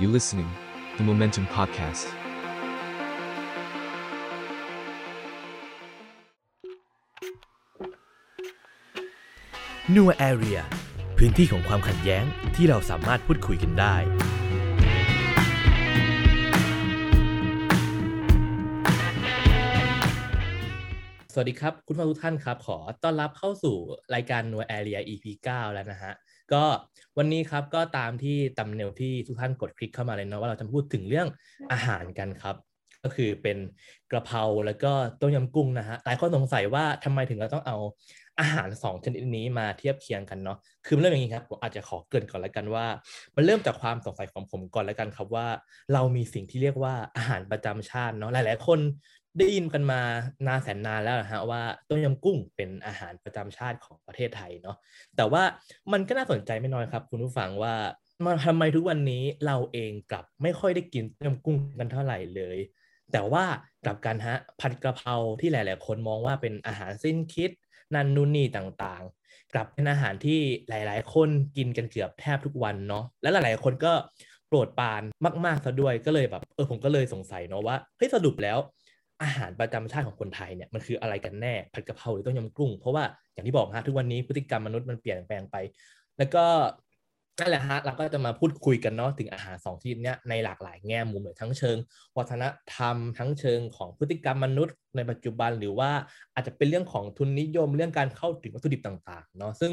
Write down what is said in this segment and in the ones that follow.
You listening, the Momentum Podcast. นัวแอเรียพื้นที่ของความขัดแย้งที่เราสามารถพูดคุยกันได้ สวัสดีครับ คุณผู้ฟังทุกท่านครับ ขอต้อนรับเข้าสู่รายการนัวแอเรีย EP 9 แล้วนะฮะ ก็วันนี้ครับก็ตามที่ตำเนลที่ทุกท่านกดคลิกเข้ามาเลยเนาะว่าเราจะพูดถึงเรื่องอาหารกันครับ ก็คือเป็นกระเพราแล้วก็ต้มยำกุ้งนะฮะหลายคนสงสัยว่าทำไมถึงเราต้องเอาอาหารสองชนิดนี้มาเทียบเคียงกันเนาะคือเริ่มอย่างนี้ครับผมอาจจะขอเกริ่นก่อนแล้วกันว่า มันเริ่มจากความสงสัยของผมก่อนแล้วกันครับว่า เรามีสิ่งที่เรียกว่าอาหารประจำชาติเนาะหลาย ๆ คน ได้ยินกันมานานแสนนานแล้วนะฮะว่าต้มยำกุ้งเป็นอาหารประจำชาติของประเทศไทยเนาะแต่ว่ามันก็น่าสนใจไม่น้อยครับ คุณผู้ฟังว่ามาทำไมทุกวันนี้เราเองกลับไม่ค่อยได้กินต้มยำกุ้งกันเท่าไหร่เลย แต่ว่ากลับกันฮะผัดกระเพราที่หลาย ๆ คนมองว่าเป็นอาหารสิ้นคิดนันนูนนี่ต่างๆ กลับเป็นอาหารที่หลาย ๆ คนกินกันเกือบแทบทุกวันเนาะและหลาย ๆ คนก็โปรดปรานมากๆซะด้วยก็เลยแบบเออผมก็เลยสงสัยเนาะว่าเฮ้ยสรุปแล้ว อาหารประจำชาติของคนไทยเนี่ยมันคืออะไรกันแน่ผัดกะเพราหรือต้มยำกุ้ง เพราะว่าอย่างที่บอกฮะทุกวันนี้พฤติกรรมมนุษย์มันเปลี่ยนแปลงไป แล้วก็นั่นแหละฮะเราก็จะมาพูดคุยกันเนาะถึงอาหารสองชนิดเนี้ยในหลากหลายแง่มุมเลยทั้งเชิง วัฒนธรรม ทั้งเชิงของพฤติกรรมมนุษย์ในปัจจุบันหรือว่าอาจจะเป็นเรื่องของทุนนิยมเรื่องการเข้าถึงวัตถุดิบต่างๆเนาะซึ่ง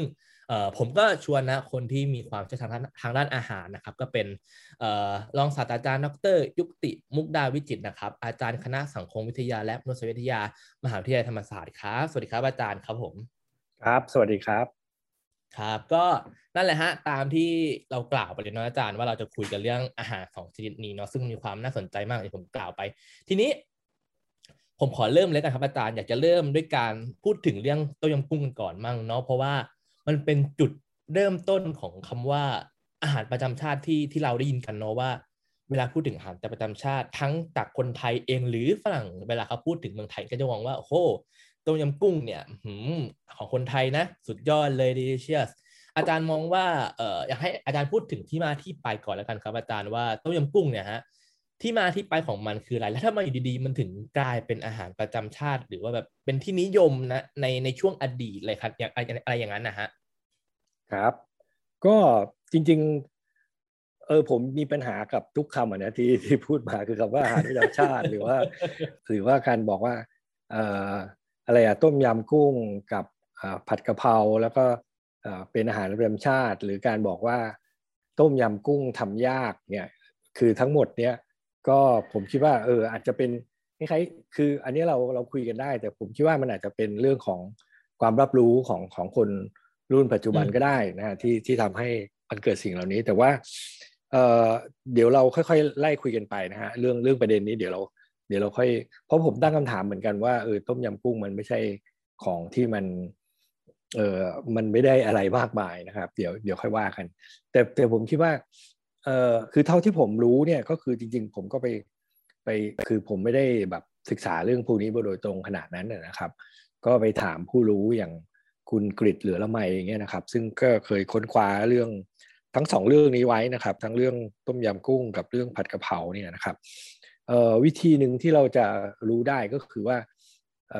ผมก็ชวนนะคนที่มีความเชี่ยวชาญทางด้านอาหารนะครับ ก็เป็นรองศาสตราจารย์ดร ยุติ มุกดาวิจิตนะครับ อาจารย์คณะสังคมวิทยาและมนุษยวิทยา มหาวิทยาลัยธรรมศาสตร์ครับ สวัสดีครับอาจารย์ครับผม ครับ สวัสดีครับครับก็นั่นแหละฮะตามที่เรากล่าวไปเลยเนาะอาจารย์ว่าเราจะคุยกันเรื่องอาหารสองชนิดนี้เนาะซึ่งมีความน่าสนใจมากที่ผมกล่าวไป ทีนี้ ผมขอเริ่มเลยกันครับอาจารย์อยากจะเริ่มด้วยการพูดถึงเรื่องต้มยำกุ้งกันก่อนมั่งเนาะเพราะว่า มันเป็นจุดเริ่มต้นของคำว่าอาหารประจำชาติที่ที่เราได้ยินกันเนาะว่า เวลาพูดถึงอาหารประจำชาติ ทั้งจากคนไทยเองหรือฝรั่งเวลาเขาพูดถึงเมืองไทยก็จะมองว่าโอ้โหต้มยำกุ้งเนี่ยของคนไทยนะ สุดยอดเลย delicious อาจารย์มองว่าเอออยากให้อาจารย์พูดถึงที่มาที่ไปก่อนแล้วกันครับ อาจารย์ว่าต้มยำกุ้งเนี่ยฮะที่มาที่ไปของมันคืออะไร แล้วถ้ามาอยู่ดีๆ มันถึงกลายเป็นอาหารประจำชาติ หรือว่าแบบเป็นที่นิยมนะในในช่วงอดีตเลยครับอย่างอะไรอย่างนั้นนะฮะ ครับ ก็จริง ๆ เออผมมีปัญหากับทุกคำอะนะที่ที่พูดมาคือคำว่าอาหารประจำชาติหรือว่า หรือว่าการบอกว่าเอ่ออะไรอะต้มยำกุ้งกับผัดกะเพราแล้วก็เป็นอาหารประจำชาติ หรือการบอกว่าต้มยำกุ้งทำยากเนี่ยคือทั้งหมดเนี้ยก็ผมคิดว่าเอออาจจะเป็นคล้ายๆคืออันนี้เราเราคุยกันได้ แต่ผมคิดว่ามันอาจจะเป็นเรื่องของความรับรู้ของของคน รุ่นปัจจุบันก็ได้นะฮะที่ที่ทำให้มันเกิดสิ่งเหล่านี้ แต่ว่าเออเดี๋ยวเราค่อยๆไล่คุยกันไปนะฮะเรื่องเรื่องประเด็นนี้เดี๋ยวเราเดี๋ยวเราค่อยเพราะผมตั้งคำถามเหมือนกันว่าเออต้มยำกุ้งมันไม่ใช่ของที่มันเออมันไม่ได้อะไรมากมายนะครับ เดี๋ยวเดี๋ยวค่อยว่ากัน แต่แต่ผมคิดว่าเออคือเท่าที่ผมรู้เนี่ยก็คือจริง ๆ ผมก็ไปไปคือผมไม่ได้แบบศึกษาเรื่องพวกนี้โดยตรงขนาดนั้นนะครับ ก็ไปถามผู้รู้อย่าง คุณกริดเหลือละไมอย่างเงี้ยนะครับ ซึ่งก็เคยค้นคว้าเรื่องทั้งสองเรื่องนี้ไว้นะครับ ทั้งเรื่องต้มยำกุ้งกับเรื่องผัดกะเพราเนี่ยนะครับวิธีหนึ่งที่เราจะรู้ได้ก็คือว่า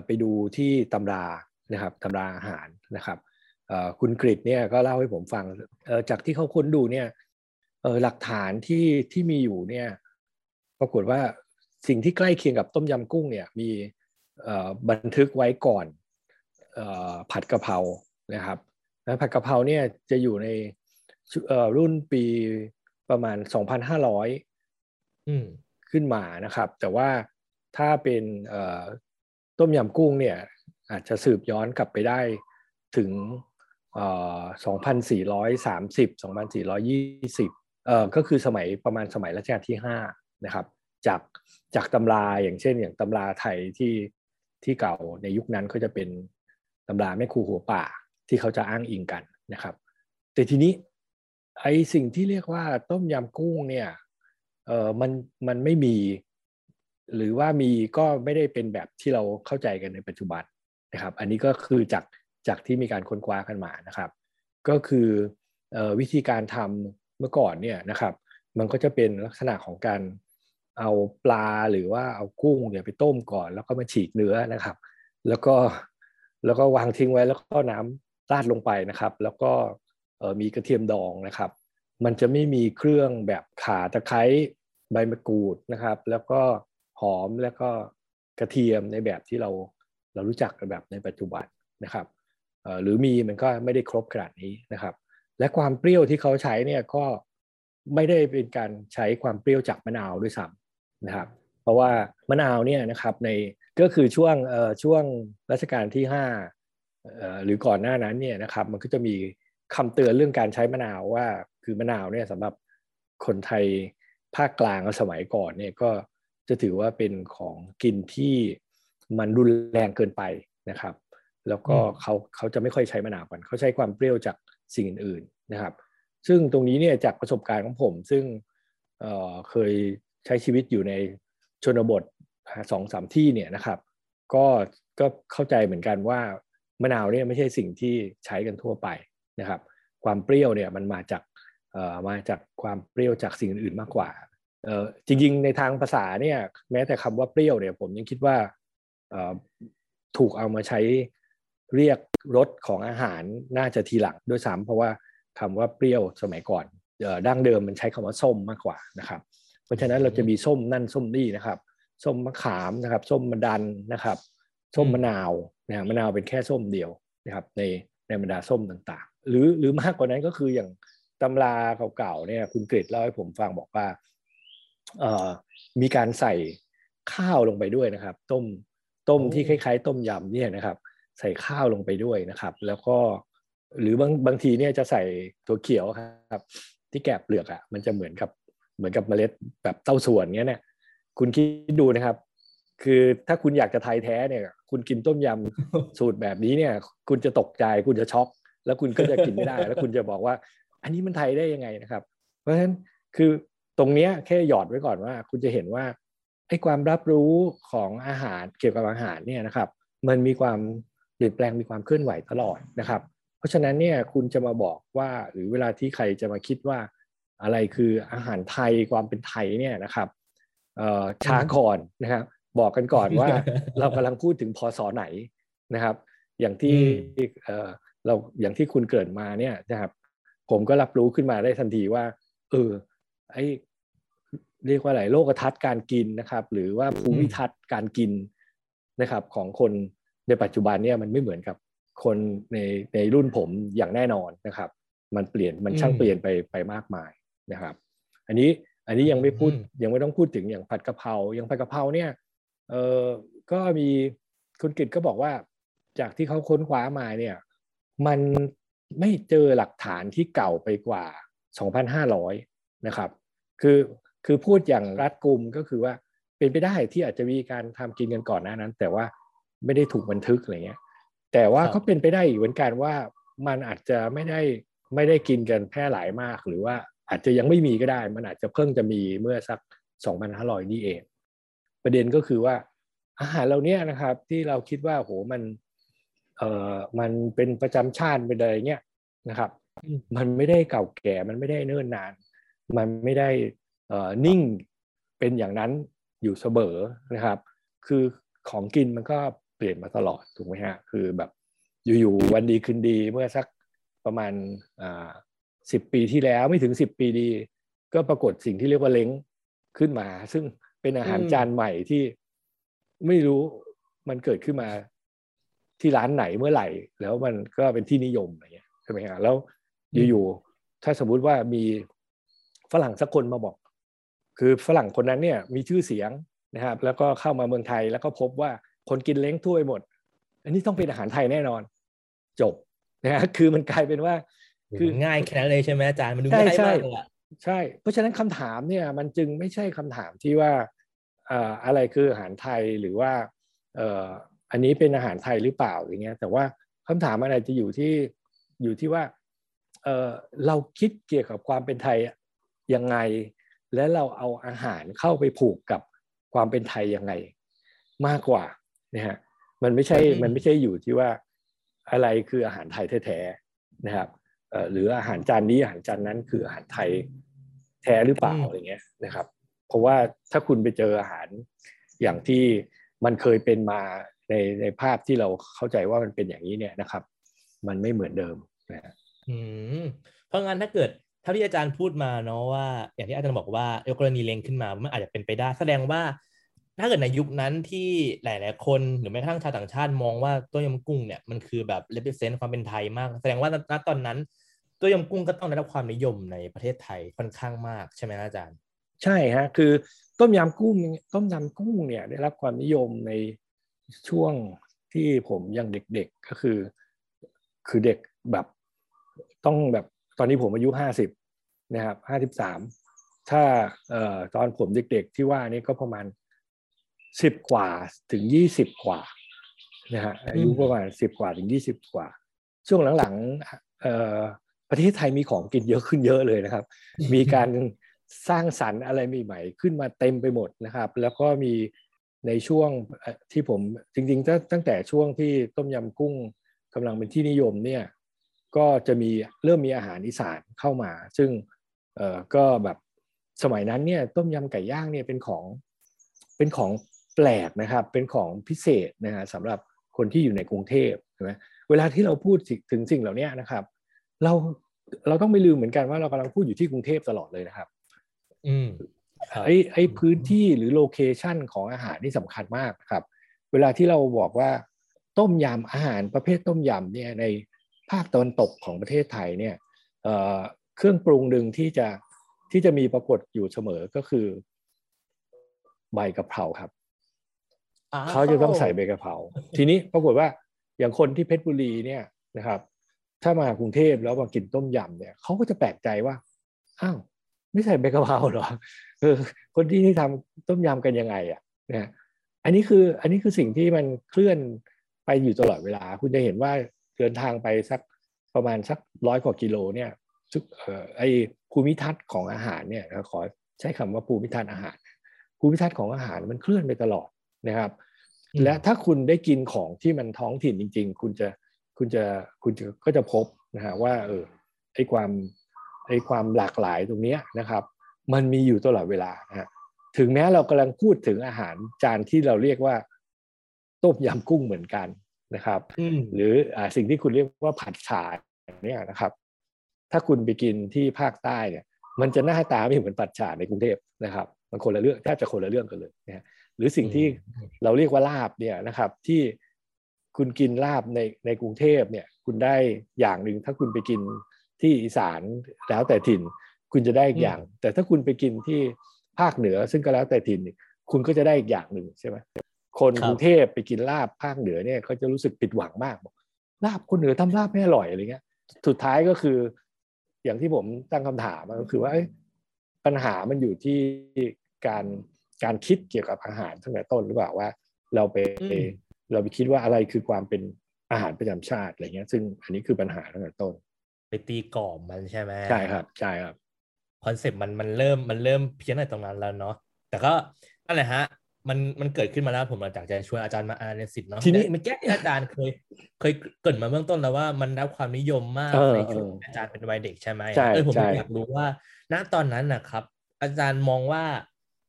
ไปดูที่ตำรานะครับตำราอาหารนะครับคุณกริดเนี่ยก็เล่าให้ผมฟังจากที่เขาค้นดูเนี่ยหลักฐานที่ที่มีอยู่เนี่ยปรากฏว่าสิ่งที่ใกล้เคียงกับต้มยำกุ้งเนี่ยมีบันทึกไว้ก่อน ผัดกะเพรานะครับแล้วผัดกะเพราเนี่ยจะอยู่ในรุ่นปีประมาณ 2,500ขึ้นมานะครับ แต่ว่าถ้าเป็นต้มยำกุ้งเนี่ยอาจจะสืบย้อนกลับไปได้ถึง 2,430 2,420เอ่อก็คือสมัยประมาณสมัยรัชกาลที่5นะครับจากจากตำราอย่างเช่นอย่างตำราไทยที่ที่เก่าในยุคนั้นก็จะเป็น ตำราแม่ครูหัวป่าที่เขาจะอ้างอิงกันนะครับ แต่ทีนี้ไอสิ่งที่เรียกว่าต้มยำกุ้งเนี่ยเออมันมันไม่มี หรือว่ามีก็ไม่ได้เป็นแบบที่เราเข้าใจกันในปัจจุบันนะครับ อันนี้ก็คือจากจากที่มีการค้นคว้ากันมานะครับ ก็คือวิธีการทำเมื่อก่อนเนี่ยนะครับ มันก็จะเป็นลักษณะของการเอาปลาหรือว่าเอากุ้งเนี่ยไปต้มก่อน แล้วก็มาฉีกเนื้อนะครับ แล้วก็ แล้วก็วางทิ้งไว้แล้วก็น้ำราดลงไปนะครับ แล้วก็มีกระเทียมดองนะครับ มันจะไม่มีเครื่องแบบขาตะไคร้ใบมะกรูดนะครับ แล้วก็หอมแล้วก็กระเทียมในแบบที่เราเรารู้จักแบบในปัจจุบันนะครับหรือมีมันก็ไม่ได้ครบขนาดนี้นะครับ และความเปรี้ยวที่เขาใช้เนี่ยก็ไม่ได้เป็นการใช้ความเปรี้ยวจากมะนาวด้วยซ้ำนะครับ เพราะว่ามะนาวเนี่ยนะครับใน ก็คือช่วงเอ่อช่วงรัชกาลที่ห้าหรือก่อนหน้านั้นเนี่ยนะครับ มันก็จะมีคำเตือนเรื่องการใช้มะนาวว่า คือมะนาวเนี่ยสำหรับคนไทยภาคกลางสมัยก่อนเนี่ยก็จะถือว่าเป็นของกินที่มันรุนแรงเกินไปนะครับ แล้วก็เขาเขาจะไม่ค่อยใช้มะนาวกันเขาใช้ความเปรี้ยวจากสิ่งอื่นๆนะครับ ซึ่งตรงนี้เนี่ยจากประสบการณ์ของผมซึ่งเเคยใช้ชีวิตอยู่ในชนบท สองสามที่เนี่ยนะครับก็ก็เข้าใจเหมือนกันว่ามะนาวเนี่ยไม่ใช่สิ่งที่ใช้กันทั่วไปนะครับ ความเปรี้ยวเนี่ยมันมาจากมาจากความเปรี้ยวจากสิ่งอื่นมากกว่าจริงๆในทางภาษาเนี่ยแม้แต่คำว่าเปรี้ยวเนี่ยผมยังคิดว่าถูกเอามาใช้เรียกรสของอาหารน่าจะทีหลังด้วยซ้ำเพราะว่าคำว่าเปรี้ยวสมัยก่อนดั้งเดิมมันใช้คำว่าส้มมากกว่านะครับ เพราะฉะนั้นเราจะมีส้มนั่นส้มนี่นะครับ ส้มมะขามนะครับ ส้มมะดันนะครับส้มมะนาวนะมะนาวเป็นแค่ส้มเดียวนะครับ ในในบรรดาส้มต่างๆ หรือหรือมากกว่านั้นก็คืออย่างตำราเก่าๆเนี่ย คุณเกรดเล่าให้ผมฟังบอกว่ามีการใส่ข้าวลงไปด้วยนะครับ ต้มต้มที่คล้าย ๆ ต้มยำเนี่ยนะครับ ใส่ข้าวลงไปด้วยนะครับ แล้วก็หรือบางบางทีเนี่ยจะใส่ตัวเขียวครับ ที่แกะเปลือกอะ่ะมันจะเหมือนกับเหมือนกับเมล็ดแบบเต้าส่วนเงี้ยเนี่ย คุณคิดดูนะครับ คือถ้าคุณอยากจะไทยแท้เนี่ย คุณกินต้มยำสูตรแบบนี้เนี่ย คุณจะตกใจคุณจะช็อก แล้วคุณก็จะกินไม่ได้ แล้วคุณจะบอกว่า อันนี้มันไทยได้ยังไงนะครับ เพราะฉะนั้นคือตรงเนี้ยแค่หยอดไว้ก่อนว่า คุณจะเห็นว่าไอ้ความรับรู้ของอาหารเกี่ยวกับอาหารเนี่ยนะครับ มันมีความเปลี่ยนแปลงมีความเคลื่อนไหวตลอดนะครับ เพราะฉะนั้นเนี่ยคุณจะมาบอกว่าหรือเวลาที่ใครจะมาคิดว่าอะไรคืออาหารไทยความเป็นไทยเนี่ยนะครับ ช้าก่อนนะครับบอกกันก่อนว่าเรากำลังพูดถึงพศไหนนะครับ อย่างที่เราอย่างที่คุณเกิดมาเนี่ยนะครับ ผมก็รับรู้ขึ้นมาได้ทันทีว่าเออไอเรียกว่าอะไรโลกทัศน์การกินนะครับ หรือว่าภูมิทัศน์การกินนะครับ ของคนในปัจจุบันเนี่ยมันไม่เหมือนกับคนในในรุ่นผมอย่างแน่นอนนะครับ มันเปลี่ยนมันช่างเปลี่ยนไปไปมากมายนะครับ อันนี้ อันนี้ยังไม่พูดยังไม่ต้องพูดถึงอย่างผัดกะเพราอย่างผัดกะเพราเนี่ยเออก็มีคุณกิตก็บอกว่า จากที่เขาค้นคว้ามาเนี่ย มันไม่เจอหลักฐานที่เก่าไปกว่า 2,500 นะครับ คือคือพูดอย่างรัดกุมก็คือว่าเป็นไปได้ที่อาจจะมีการทำกินกันก่อนหน้านั้น แต่ว่าไม่ได้ถูกบันทึกอะไรเงี้ย แต่ว่าก็เป็นไปได้อีกเหมือนกันว่ามันอาจจะไม่ได้ไม่ได้กินกันแพร่หลายมาก หรือว่า อาจจะยังไม่มีก็ได้ มันอาจจะเพิ่งจะมีเมื่อสัก 2,500 นี่เอง ประเด็นก็คือว่าอาหารเราเนี้ยนะครับ ที่เราคิดว่าโหมันเอ่อมันเป็นประจำชาติเป็นอะไรเงี้ยนะครับ มันไม่ได้เก่าแก่มันไม่ได้เนิ่นนาน มันไม่ได้อ่านิ่งเป็นอย่างนั้นอยู่เสมอนะครับ คือของกินมันก็เปลี่ยนมาตลอดถูกไหมฮะคือแบบอยู่ๆวันดีคืนดีเมื่อสักประมาณอ่า สิบปีที่แล้วไม่ถึงสิบปีดี ก็ปรากฏสิ่งที่เรียกว่าเล้งขึ้นมา ซึ่งเป็นอาหารจานใหม่ที่ไม่รู้มันเกิดขึ้นมาที่ร้านไหนเมื่อไหร่ แล้วมันก็เป็นที่นิยมอะไรเงี้ยใช่ไหมฮะแล้วอยู่ๆถ้าสมมุติว่ามีฝรั่งสักคนมาบอก คือฝรั่งคนนั้นเนี่ยมีชื่อเสียงนะครับ แล้วก็เข้ามาเมืองไทยแล้วก็พบว่าคนกินเล้งถ้วยหมด อันนี้ต้องเป็นอาหารไทยแน่นอน จบนะฮะคือมันกลายเป็นว่า คือง่ายแค่นั้นเลยใช่ไหมอาจารย์มันดูง่ายมากเลยอะใช่ เพราะฉะนั้นคำถามเนี่ยมันจึงไม่ใช่คำถามที่ว่าอะไรคืออาหารไทยหรือว่าอันนี้เป็นอาหารไทยหรือเปล่าอย่างเงี้ย แต่ว่าคำถามอะไรจะอยู่ที่อยู่ที่ว่าเราคิดเกี่ยวกับความเป็นไทยยังไง และเราเอาอาหารเข้าไปผูกกับความเป็นไทยยังไงมากกว่านะฮะมันไม่ใช่มันไม่ใช่อยู่ที่ว่าอะไรคืออาหารไทยแท้ๆนะครับ หรืออาหารจานนี้อาหารจานนั้นคืออาหารไทยแท้หรือเปล่าอืมอะไรเงี้ยนะครับ เพราะว่าถ้าคุณไปเจออาหารอย่างที่มันเคยเป็นมาในในภาพที่เราเข้าใจว่ามันเป็นอย่างนี้เนี่ยนะครับ มันไม่เหมือนเดิมนะฮะอืมเพราะงั้นถ้าเกิดเท่าที่อาจารย์พูดมาเนาะว่า อย่างที่อาจารย์บอกว่ายกกรณีเล็งขึ้นมามันอาจจะเป็นไปได้ แสดงว่า ถ้าเกิดในยุคนั้นที่หลาย ๆ คนหรือแม้กระทั่งชาวต่างชาติมองว่าต้มยำกุ้งเนี่ยมันคือแบบ represent ความเป็นไทยมาก แสดงว่าณตอนนั้นต้มยำกุ้งก็ต้องได้รับความนิยมในประเทศไทยค่อนข้างมากใช่ไหมอาจารย์ ใช่ฮะคือต้มยำกุ้งต้มยำกุ้งเนี่ยได้รับความนิยมในช่วงที่ผมยังเด็ก ๆ ก็คือ คือเด็กแบบต้องแบบตอนนี้ผมอายุห้าสิบนะครับห้าสิบสามถ้าเอ่อตอนผมเด็ก ๆ ที่ว่านี่ก็ประมาณ สิบกว่าถึงยี่สิบกว่านะฮะอายุประมาณสิบกว่าถึงยี่สิบกว่า ช่วงหลังๆเอ่อประเทศไทยมีของกินเยอะขึ้นเยอะเลยนะครับ มีการสร้างสรรค์อะไรใหม่ๆขึ้นมาเต็มไปหมดนะครับ แล้วก็มีในช่วงเอ่อที่ผมจริงๆตั้งตั้งแต่ช่วงที่ต้มยำกุ้งกำลังเป็นที่นิยมเนี่ยก็จะมีเริ่มมีอาหารอีสานเข้ามา ซึ่งเอ่อก็แบบสมัยนั้นเนี่ยต้มยำไก่ย่างเนี่ยเป็นของเป็นของ แปลกนะครับเป็นของพิเศษนะฮะสำหรับคนที่อยู่ในกรุงเทพใช่ไหมเวลาที่เราพูดถึงสิ่งเหล่านี้นะครับ เราเราต้องไม่ลืมเหมือนกันว่าเรากำลังพูดอยู่ที่กรุงเทพตลอดเลยนะครับ อืมครับไอ้ไอ้พื้นที่หรือโลเคชันของอาหารนี่สำคัญมากครับ เวลาที่เราบอกว่าต้มยำอาหารประเภทต้มยำเนี่ยในภาคตะวันตกของประเทศไทยเนี่ยเอ่อเครื่องปรุงหนึ่งที่จะที่จะมีปรากฏอยู่เสมอก็คือ ใบกะเพราครับอ้ว เขาจะต้องใส่ใบกะเพราทีนี้ปรากฏว่าอย่างคนที่เพชรบุรีเนี่ยนะครับ ถ้ามากรุงเทพแล้วมากินต้มยำเนี่ยเขาก็จะแปลกใจว่าอ้าวไม่ใส่ใบกะเพราหรอเออคนที่นี่ทำต้มยำกันยังไงอะนะอันนี้คืออันนี้คือสิ่งที่มันเคลื่อนไปอยู่ตลอดเวลา คุณจะเห็นว่าเดินทางไปสักประมาณสักร้อยกว่ากิโลเนี่ยไอภูมิทัศน์ของอาหารเนี่ยนะขอใช้คำว่าภูมิทัศน์อาหารภูมิทัศน์ของอาหารมันเคลื่อนไปตลอด นะครับอืมและถ้าคุณได้กินของที่มันท้องถิ่นจริง ๆ คุณจะคุณจะคุณจะก็จะพบนะฮะว่าเออไอความไอความหลากหลายตรงเนี้ยนะครับ มันมีอยู่ตลอดเวลานะฮะถึงแม้เรากำลังพูดถึงอาหารจานที่เราเรียกว่าต้มยำกุ้งเหมือนกันนะครับอืมหรืออ่าสิ่งที่คุณเรียกว่าผัดฉ่าเนี่ยนะครับ ถ้าคุณไปกินที่ภาคใต้เนี่ย มันจะหน้าตาไม่เหมือนผัดฉ่าในกรุงเทพนะครับ มันคนละเรื่องแทบจะคนละเรื่องกันเลยนะฮะ หรือสิ่งที่อืมเราเรียกว่าลาบเนี่ยนะครับที่คุณกินลาบในในกรุงเทพเนี่ยคุณได้อย่างหนึ่งถ้าคุณไปกินที่อีสานแล้วแต่ถิ่น คุณจะได้อีกอย่าง แต่ถ้าคุณไปกินที่ภาคเหนือซึ่งก็แล้วแต่ถิ่นนี่คุณก็จะได้อีกอย่างหนึ่งใช่ไหมคนครับกรุงเทพไปกินลาบภาคเหนือเนี่ยเขาจะรู้สึกผิดหวังมากบอกลาบคนเหนือทำลาบไม่อร่อยอะไรเงี้ยสุดท้ายก็คือ อย่างที่ผมตั้งคำถามก็คือว่าเอ้ยปัญหามันอยู่ที่การ การคิดเกี่ยวกับอาหารตั้งแต่ต้นหรือเปล่าว่า เราไปอืมเราไปคิดว่าอะไรคือความเป็นอาหารประจำชาติอะไรเงี้ย ซึ่งอันนี้คือปัญหาตั้งแต่ต้น ไปตีกรอบมันใช่ไหมใช่ครับใช่ครับคอนเซปต์มันมันเริ่มมันเริ่มเพี้ยนในตรงนั้นแล้วเนาะแต่ก็นั่นแหละฮะมันมันเกิดขึ้นมาแล้วผมหลังจากจะชวนอาจารย์มาอ่านในสิทธ์เนาะทีนี้เมื่อกี้ที่อาจารย์เคย เคยเกริดมาเบื้องต้นแล้วว่ามันได้รับความนิยมมากเออในช่วงเอออาจารย์เป็นวัยเด็กใช่ไหมใช่เออผมใช่อยากรู้ว่า ณตอนนั้นนะครับ อาจารย์มองว่า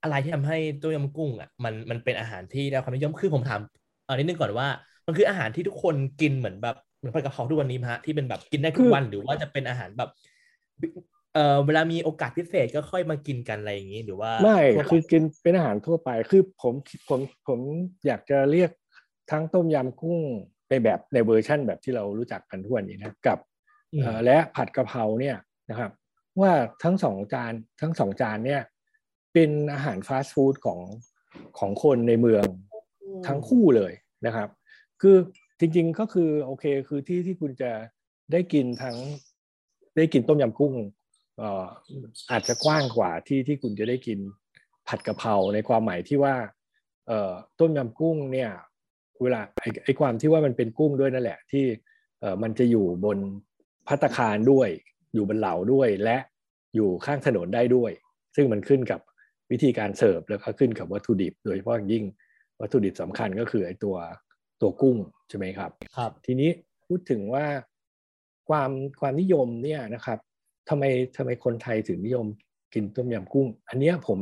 อะไรที่ทำให้ต้มยำกุ้งอะมันมันเป็นอาหารที่ได้รับความนิยมคือผมถามเอานิดนึงก่อนว่า มันคืออาหารที่ทุกคนกินเหมือนแบบเหมือนผัดกะเพราทุกวันนี้ไหมฮะที่เป็นแบบกินได้ทุกวันหรือว่าจะเป็นอาหารแบบเอ่อเวลามีโอกาสพิเศษก็ค่อยมากินกันอะไรอย่างนี้หรือว่าไม่ทั่วไปคือกินเป็นอาหารทั่วไป คือผมผมผมอยากจะเรียกทั้งต้มยำกุ้งในแบบในเวอร์ชั่นแบบที่เรารู้จักกันทุกวันนี้นะกับอืมเอ่อและผัดกะเพราเนี่ยนะครับ ว่าทั้งสองจานทั้งสองจานเนี่ย เป็นอาหารฟาสต์ฟู้ดของของคนในเมืองทั้งคู่เลยนะครับ คือจริงๆก็คือโอเคคือที่ที่คุณจะได้กินทั้งได้กินต้มยำกุ้งเอ่ออาจจะกว้างกว่าที่ที่คุณจะได้กินผัดกะเพราในความหมายที่ว่าเอ่อต้มยำกุ้งเนี่ยเวลาไอ้ไอ้ความที่ว่ามันเป็นกุ้งด้วยนั่นแหละ ที่เอ่อมันจะอยู่บนพัตตาคารด้วย อยู่บนเหลาด้วยและอยู่ข้างถนนได้ด้วย ซึ่งมันขึ้นกับ วิธีการเสิร์ฟแล้วก็ขึ้นกับวัตถุดิบ โดยเฉพาะอย่างยิ่งวัตถุดิบสำคัญก็คือไอ้ตัวตัวกุ้งใช่ไหมครับครับ ทีนี้พูดถึงว่าความความนิยมเนี่ยนะครับทำไมทำไมคนไทยถึงนิยมกินต้มยำกุ้ง อันเนี้ยผม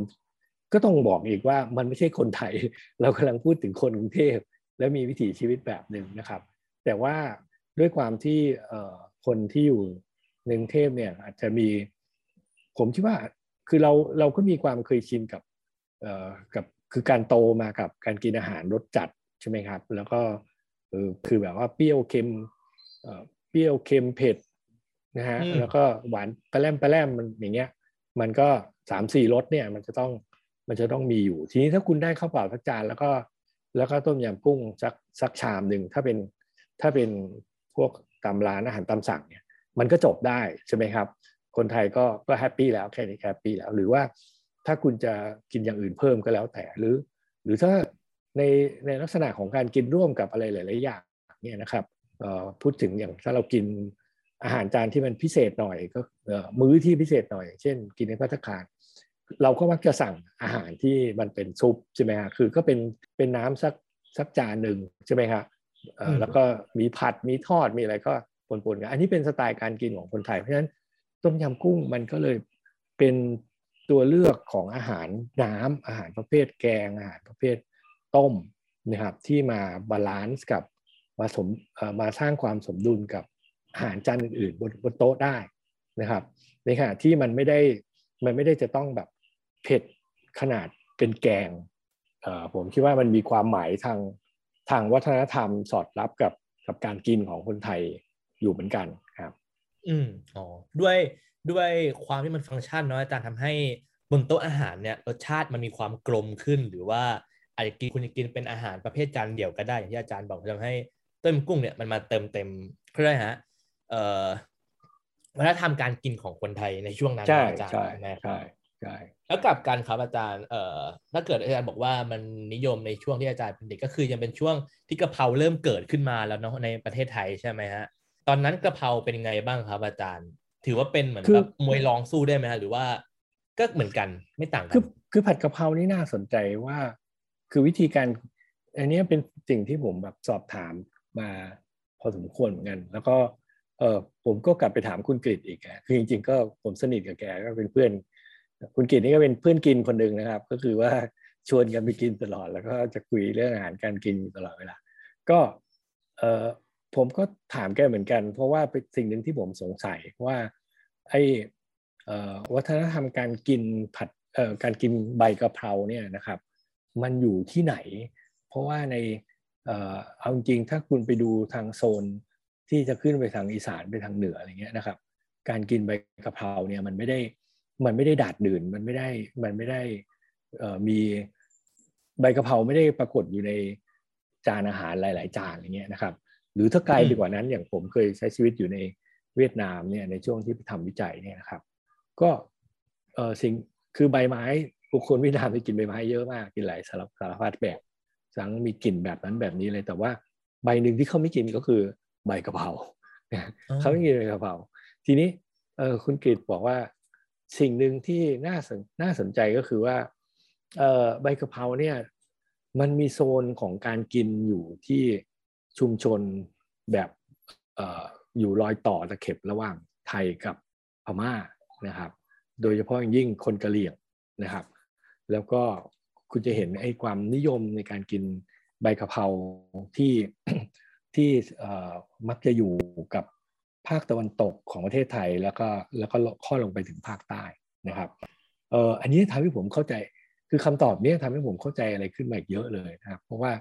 ก็ต้องบอกอีกว่ามันไม่ใช่คนไทย เรากำลังพูดถึงคนกรุงเทพและมีวิถีชีวิตแบบหนึ่งนะครับ แต่ว่าด้วยความที่คนที่อยู่ในกรุงเทพเนี่ยอาจจะมี ผมคิดว่า คือเราเราก็มีความเคยชินกับกับคือการโตมากับการกินอาหารรสจัดใช่ไหมครับ แล้วก็คือแบบว่าเปรี้ยวเค็มเปรี้ยวเค็มเผ็ดนะฮะแล้วก็หวานปะแล่มปะแล่มมันอย่างเงี้ย มันก็สามสี่รสเนี่ยมันจะต้องมันจะต้องมีอยู่ ทีนี้ถ้าคุณได้ข้าวเปล่าสักจานแล้วก็แล้วก็ต้มยำกุ้งสักสักชามหนึ่งถ้าเป็นถ้าเป็นพวกตามร้านอาหารตามสั่งเนี่ยมันก็จบได้ใช่ไหมครับ คนไทยก็ก็ happy แล้วแค่นี้ happy แล้ว หรือว่าถ้าคุณจะกินอย่างอื่นเพิ่มก็แล้วแต่หรือ หรือถ้าในในลักษณะของการกินร่วมกับอะไรหลาย ๆ อย่างเนี่ยนะครับพูดถึงอย่างถ้าเรากินอาหารจานที่มันพิเศษหน่อยก็มื้อที่พิเศษหน่อย เช่น กินในพัตคารเราก็มักจะสั่งอาหารที่มันเป็นซุปใช่ไหมฮะคือก็เป็นเป็นน้ำสักสักจานหนึ่งใช่ไหมครับแล้วก็มีผัดมีทอดมีอะไรก็ปนๆกันอันนี้เป็นสไตล์การกินของคนไทยเพราะฉะนั้น ต้มยำกุ้งมันก็เลยเป็นตัวเลือกของอาหารน้ำอาหารประเภทแกง อาหารประเภทต้มนะครับที่มา balance กับมาสมมาสร้างความสมดุลกับอาหารจานอื่นๆบนบนโต๊ะได้นะครับในขณะที่มันไม่ได้มันไม่ได้จะต้องแบบเผ็ดขนาดเป็นแกงผมคิดว่ามันมีความหมายทางทางวัฒนธรรมสอดรับกับกับการกินของคนไทยอยู่เหมือนกัน อืมอ๋อด้วยด้วยความที่มันฟังก์ชันเนาะอาจารย์ทำให้บนโต๊ะอาหารเนี่ยรสชาติมันมีความกลมขึ้น หรือว่าอาจจะกินคุณจะกินเป็นอาหารประเภทจานเดี่ยวก็ได้อย่างที่อาจารย์บอกทำให้ต้มกุ้งเนี่ยมันมาเติมเต็มเพื่อฮะเอ่อวัฒนธรรมการกินของคนไทยในช่วงนั้นอาจารย์ใช่ใช่ใช่แล้วกลับกันครับอาจารย์เอ่อถ้าเกิดอาจารย์บอกว่ามันนิยมในช่วงที่อาจารย์เป็นเด็กก็คือยังเป็นช่วงที่กะเพราเริ่มเกิดขึ้นมาแล้วเนาะในประเทศไทยใช่ไหมฮะ ตอนนั้นกะเพราเป็นยังไงบ้างครับอาจารย์ ถือว่าเป็นเหมือนแบบมวยรองสู้ได้ไหมฮะหรือว่าก็เหมือนกันไม่ต่างกันคือคือผัดกะเพรานี่น่าสนใจว่า คือวิธีการอันนี้เป็นสิ่งที่ผมแบบสอบถามมาพอสมควรเหมือนกัน แล้วก็เออผมก็กลับไปถามคุณกฤษอีกคือจริง ๆ ก็ผมสนิทกับแกก็เป็นเพื่อน คุณกฤษนี่ก็เป็นเพื่อนกินคนหนึ่งนะครับ ก็คือว่าชวนกันไปกินตลอด แล้วก็จะคุยเรื่องอาหารการกินตลอดเวลาก็เออ ผมก็ถามแกเหมือนกัน เพราะว่าสิ่งหนึ่งที่ผมสงสัยว่าไอวัฒนธรรมการกินผัดการกินใบกะเพราเนี่ยนะครับ มันอยู่ที่ไหน เพราะว่าในเอาจริงถ้าคุณไปดูทางโซนที่จะขึ้นไปทางอีสานไปทางเหนืออะไรเงี้ยนะครับ การกินใบกะเพราเนี่ยมันไม่ได้มันไม่ได้ดาดดื่นมันไม่ได้มันไม่ได้มีใบกะเพราไม่ได้ปรากฏอยู่ในจานอาหารหลาย ๆ จานอย่างเงี้ยนะครับ หรือถ้าไกลไปกว่านั้นอย่างผมเคยใช้ชีวิตอยู่ในเวียดนามเนี่ยในช่วงที่ไปทำวิจัยเนี่ยนะครับ ก็เออสิ่งคือใบไม้บุคคลเวียดนามไปกินใบไม้เยอะมากกินหลายสารสารพัดแบบทั้งมีกลิ่นแบบนั้นแบบนี้เลย แต่ว่าใบหนึ่งที่เขาไม่กินก็คือใบกะเพราเขาไม่กินใบกะเพราทีนี้เออคุณกฤษบอกว่าสิ่งหนึ่งที่น่าสนน่าสนใจก็คือว่าเออใบกะเพราเนี่ยมันมีโซนของการกินอยู่ที่ ชุมชนแบบออยู่รอยต่อตะเข็บระหว่างไทยกับพม่านะครับ โดยเฉพาะอย่างยิ่งคนกะเหรี่ยงนะครับ แล้วก็คุณจะเห็นไอ้ความนิยมในการกินใบกะเพราที่ที่มักจะอยู่กับภาคตะวันตกของประเทศไทยแล้วก็แล้วก็ข้อลงไปถึงภาคใต้นะครับเอ่ออันนี้ทำให้ผมเข้าใจคือคำตอบนี้ทำให้ผมเข้าใจอะไรขึ้นมาอีกเยอะเลยนะครับ เพราะว่า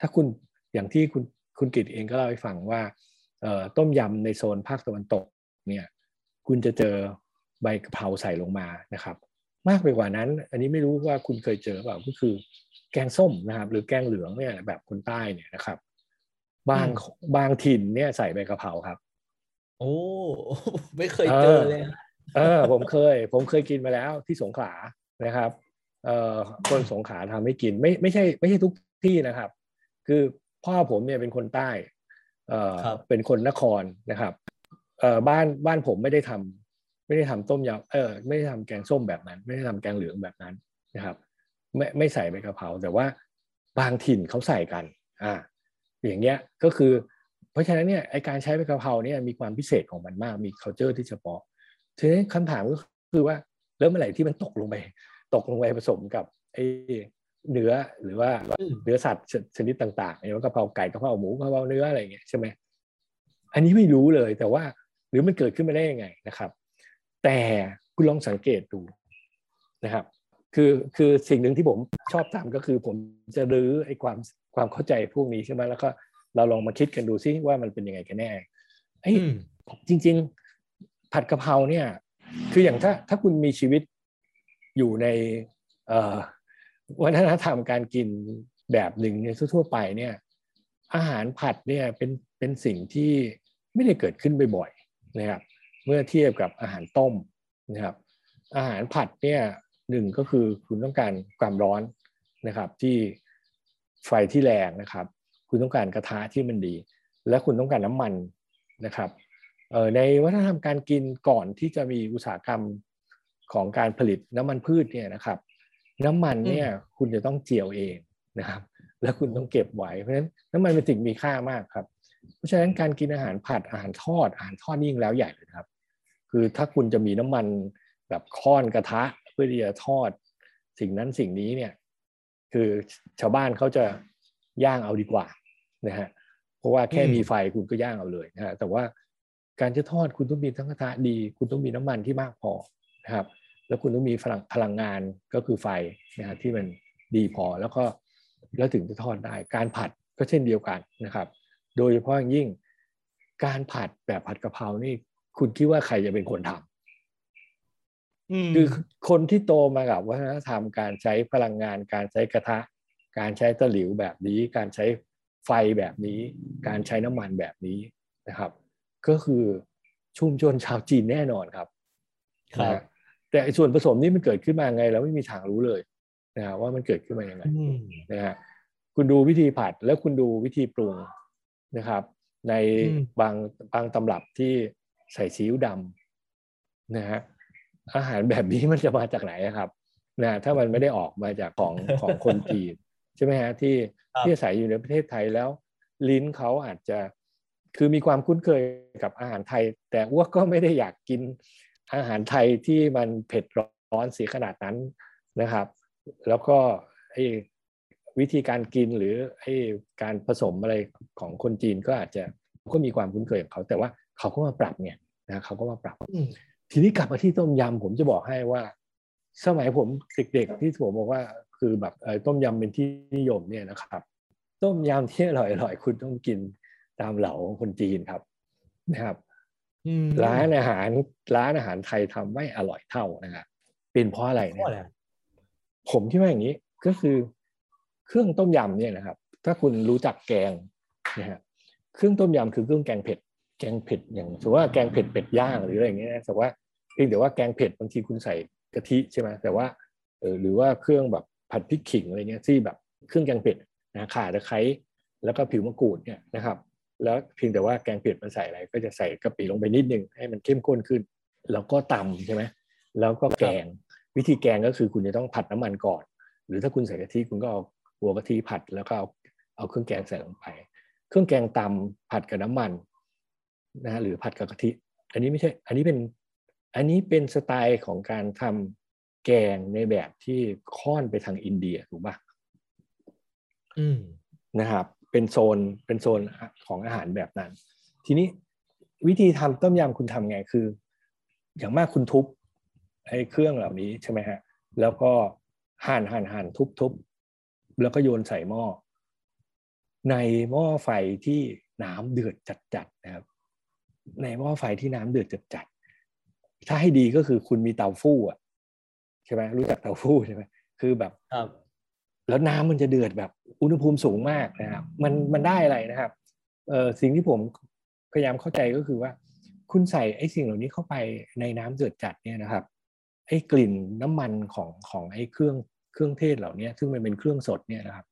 ถ้าคุณอย่างที่คุณ คุณกิตเองก็เล่าให้ฟังว่าเอ่อต้มยำในโซนภาคตะวันตกเนี่ยคุณจะเจอใบกะเพราใส่ลงมานะครับ มากไปกว่านั้น อันนี้ไม่รู้ว่าคุณเคยเจอเปล่าก็คือ แกงส้มนะครับ หรือแกงเหลืองเนี่ยแบบคนใต้เนี่ยนะครับ บางบางถิ่นเนี่ยใส่ใบกะเพราครับ โอ้ไม่เคยเจอเลยเออ ผมเคย ผมเคยกินมาแล้วที่สงขลานะครับ เอ่อคนสงขลาทำให้กินไม่ไม่ใช่ ไม่ใช่ทุกที่นะครับ คือ พ่อผมเนี่ยเป็นคนใต้เอ่อเป็นคนนครนะครับเอ่อบ้านบ้านผมไม่ได้ทำไม่ได้ทำต้มยำเออไม่ได้ทำแกงส้มแบบนั้น ไม่ได้ทำแกงเหลืองแบบนั้นนะครับ ไม่ไม่ใส่ใบกะเพราแต่ว่าบางถิ่นเขาใส่กันอ่าอย่างเงี้ยก็คือ เพราะฉะนั้นเนี่ยไอการใช้ใบกะเพราเนี่ยมีความพิเศษของมันมากมี culture ที่เฉพาะทีนี้คำถามก็คือว่าแล้วเมื่อไหร่ที่มันตกลงไป ตกลงไปผสมกับไอ้ เนื้อหรือว่าอืมเนื้อสัตว์ชชนิดต่างๆอย่างว่ากะเพราไก่กะเพราหมูกะเพราเนื้ออะไรอย่างเงี้ยใช่ไหมอันนี้ไม่รู้เลยแต่ว่าหรือมันเกิดขึ้นมาได้ยังไงนะครับ แต่คุณลองสังเกตดูนะครับ คือคือสิ่งหนึ่งที่ผมชอบทำก็คือผมจะรื้อไอ้ความความเข้าใจพวกนี้ใช่ไหมแล้วก็เราลองมาคิดกันดูซิว่ามันเป็นยังไงกันแน่ไอ้อืมจริง ๆ ผัดกะเพราเนี่ย คืออย่างถ้าถ้าคุณมีชีวิตอยู่ในเอ่อ วัฒนธรรมการกินแบบหนึ่งเนี่ยทั่ว ๆ ไปเนี่ย อาหารผัดเนี่ยเป็นเป็นสิ่งที่ไม่ได้เกิดขึ้นบ่อยๆนะครับ เมื่อเทียบกับอาหารต้มนะครับ อาหารผัดเนี่ยหนึ่งก็คือคุณต้องการความร้อนนะครับ ที่ไฟที่แรงนะครับ คุณต้องการกระทะที่มันดี และคุณต้องการน้ำมันนะครับเอ่อในวัฒนธรรมการกินก่อนที่จะมีอุตสาหกรรมของการผลิตน้ำมันพืชเนี่ยนะครับ น้ำมันเนี่ยคุณจะต้องเจียวเองนะครับ แล้วคุณต้องเก็บไว้เพราะฉะนั้นน้ำมันเป็นสิ่งมีค่ามากครับ เพราะฉะนั้นการกินอาหารผัดอาหารทอดอาหารทอดนี่ยิ่งแล้วใหญ่เลยนะครับ คือถ้าคุณจะมีน้ำมันแบบค้อนกระทะเพื่อที่จะทอด สิ่งนั้นสิ่งนี้เนี่ยคือชาวบ้านเขาจะย่างเอาดีกว่านะฮะเพราะว่าแค่อืมมีไฟคุณก็ย่างเอาเลยนะฮะแต่ว่าการจะทอดคุณต้องมีทั้งกระทะดี คุณต้องมีน้ำมันที่มากพอนะครับ แล้วคุณต้องมีพลังพลังงานก็คือไฟนะฮะที่มันดีพอแล้วก็แล้วถึงจะทอดได้การผัดก็เช่นเดียวกันนะครับ โดยเฉพาะอย่างยิ่งการผัดแบบผัดกะเพรานี่คุณคิดว่าใครจะเป็นคนทำอืมคือคนที่โตมากับวัฒนธรรมการใช้พลังงาน การใช้กระทะ การใช้ตะหลิวแบบนี้ การใช้ไฟแบบนี้ การใช้น้ำมันแบบนี้นะครับ ก็คือชุมชนชาวจีนแน่นอนครับครับนะฮะ แต่ไอ้ส่วนผสมนี่มันเกิดขึ้นมาไงเราไม่มีทางรู้เลยนะฮะว่ามันเกิดขึ้นมายังไงอืมนะฮะคุณดูวิธีผัดแล้วคุณดูวิธีปรุงนะครับ ในอืมบางบางตำรับที่ใส่ซีอิ๊วดำนะฮะอาหารแบบนี้มันจะมาจากไหนอะครับนะถ้ามันไม่ได้ออกมาจากของของคนจีนใช่ไหมฮะที่ครับที่อาศัยอยู่ในประเทศไทยแล้ว ลิ้นเขาอาจจะคือมีความคุ้นเคยกับอาหารไทย แต่อ้วกก็ไม่ได้อยากกิน อาหารไทยที่มันเผ็ดร้อนเสียขนาดนั้นนะครับ แล้วก็ไอ้วิธีการกินหรือไอ้การผสมอะไรของคนจีนก็อาจจะก็มีความคุ้นเคยของเขาแต่ว่าเขาก็มาปรับเนี่ยนะเขาก็มาปรับอืมทีนี้กลับมาที่ต้มยำผมจะบอกให้ว่า สมัยผมเด็กๆที่ผมบอกว่าคือแบบเอ่อต้มยำเป็นที่นิยมเนี่ยนะครับ ต้มยำที่อร่อยๆคุณต้องกินตามเหลาของคนจีนครับนะครับอืม ร้านอาหารร้านอาหารไทยทำไม่อร่อยเท่านะครับเป็นเพราะอะไรเพราะอะไรเนี่ยผมคิดว่าอย่างนี้ก็คือ เครื่องต้มยำเนี่ยนะครับ ถ้าคุณรู้จักแกงนะฮะเครื่องต้มยำคือเครื่องแกงเผ็ด แกงเผ็ดอย่างสมมติว่าแกงเผ็ดเป็ดย่างหรืออะไรอย่างเงี้ยนะแต่ว่าเพียงแต่ว่าแกงเผ็ดบางทีคุณใส่กะทิใช่ไหมแต่ว่าเออหรือว่าเครื่องแบบผัดพริกขิงอะไรเงี้ยที่แบบเครื่องแกงเผ็ดนะข่าตะไคร้แล้วก็ผิวมะกรูดเนี่ยนะครับ แล้วเพียงแต่ว่าแกงเผ็ดมันใส่อะไร ก็จะใส่กะปิลงไปนิดนึงให้มันเข้มข้นขึ้น แล้วก็ตำใช่ไหมแล้วก็แกงวิธีแกงก็คือคุณจะต้องผัดน้ำมันก่อน หรือถ้าคุณใส่กะทิคุณก็เอาหัวกะทิผัดแล้วก็เอาเอาเครื่องแกงใส่ลงไป เครื่องแกงตำผัดกับน้ำมันนะฮะหรือผัดกับกะทิ อันนี้ไม่ใช่ อันนี้เป็นอันนี้เป็นสไตล์ของการทำแกงในแบบที่ค่อนไปทางอินเดียถูกปะอืมนะครับ เป็นโซนเป็นโซนของอาหารแบบนั้น ทีนี้วิธีทำต้มยำคุณทำไงคือ อย่างมากคุณทุบไอ้เครื่องเหล่านี้ใช่ไหมฮะแล้วก็หั่นหั่นหั่นทุบทุบแล้วก็โยนใส่หม้อในหม้อไฟที่น้ำเดือดจัดๆนะครับ ในหม้อไฟที่น้ำเดือดจัดๆถ้าให้ดีก็คือคุณมีเตาฟู่อะใช่ไหมรู้จักเตาฟู่ใช่ไหมคือแบบครับ แล้วน้ำมันจะเดือดแบบอุณหภูมิสูงมากนะครับมันมันได้อะไรนะครับเออสิ่งที่ผมพยายามเข้าใจก็คือว่า คุณใส่ไอ้สิ่งเหล่านี้เข้าไปในน้ำเดือดจัดเนี่ยนะครับไอ้กลิ่นน้ำมันของของไอ้เครื่องเครื่องเทศเหล่านี้ซึ่งมันเป็นเครื่องสดเนี่ยนะครับ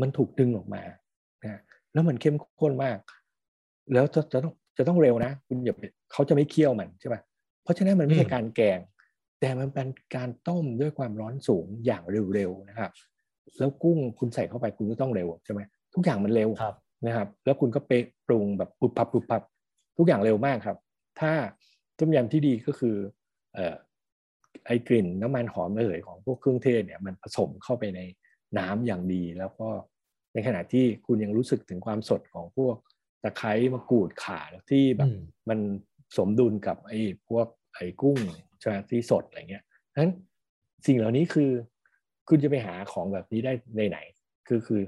มันถูกดึงออกมานะแล้วมันเข้มข้นมาก แล้วจะจะต้องจะต้องเร็วนะ คุณอย่าไปเขาจะไม่เคี่ยวมันใช่ไหมเพราะฉะนั้นมันไม่ใช่อืมการแกง แต่มันเป็นการต้มด้วยความร้อนสูงอย่างเร็วๆนะครับ แล้วกุ้งคุณใส่เข้าไปคุณก็ต้องเร็วใช่ไหมทุกอย่างมันเร็วครับนะครับ แล้วคุณก็ไปปรุงแบบปุบปับปุบปับ ทุกอย่างเร็วมากครับ ถ้าต้มยำที่ดีก็คือเอ่อไอ้กลิ่นน้ำมันหอมระเหยของพวกเครื่องเทศเนี่ยมันผสมเข้าไปในน้ำอย่างดี แล้วก็ในขณะที่คุณยังรู้สึกถึงความสดของพวกตะไคร้มะกรูดข่าที่แบบอืมมันสมดุลกับไอ้พวกไอ้กุ้งใช่ไหมที่สดอะไรเงี้ยนั้นสิ่งเหล่านี้คือ คุณจะไปหาของแบบนี้ได้ในไหน คือคือ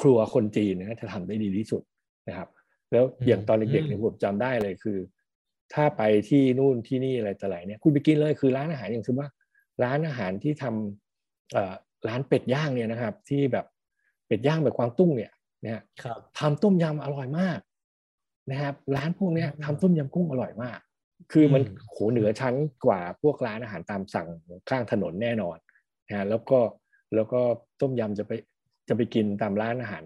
ครัวคนจีนนะจะทำได้ดีที่สุดนะครับ แล้วอย่างตอนเด็กๆเนี่ยผมจำได้เลยคือ ถ้าไปที่นู่นที่นี่อะไรต่ออะไรเนี่ยคุณไปกินเลยคือร้านอาหารอย่างเช่นว่า ร้านอาหารที่ทำเอ่อร้านเป็ดย่างเนี่ยนะครับ ที่แบบเป็ดย่างแบบกวางตุ้งเนี่ยนะฮะครับทำต้มยำอร่อยมากนะครับ ร้านพวกเนี้ยอืมทำต้มยำกุ้งอร่อยมาก คือมันอืมโหเหนือชั้นกว่าพวกร้านอาหารตามสั่งข้างถนนแน่นอน นะฮะแล้วก็แล้วก็ต้มยำจะไปจะไปกินตามร้านอาหาร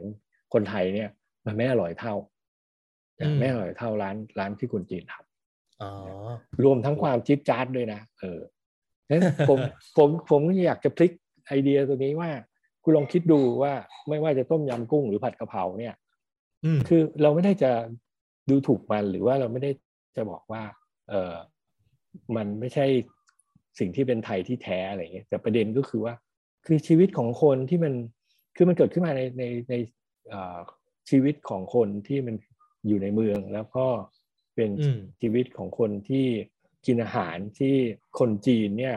คนไทยเนี่ย มันไม่อร่อยเท่านะไม่อร่อยเท่าร้านร้านที่คนจีนทำอ๋อรวมทั้งความจิ๊บจ๊าดด้วยนะเออนั้นผมผมผมอยากจะพลิกไอเดียตัวนี้ว่า คุณลองคิดดูว่าไม่ว่าจะต้มยำกุ้งหรือผัดกะเพราเนี่ยอืมคือเราไม่ได้จะดูถูกมันหรือว่าเราไม่ได้จะบอกว่า เออมันไม่ใช่ สิ่งที่เป็นไทยที่แท้อะไรอย่างเงี้ยแต่ประเด็นก็คือว่าคือชีวิตของคนที่มันคือมันเกิดขึ้นมาในในในเอ่อชีวิตของคนที่มันอยู่ในเมืองแล้วก็เป็นอืมชีวิตของคนที่กินอาหารที่คนจีนเนี่ย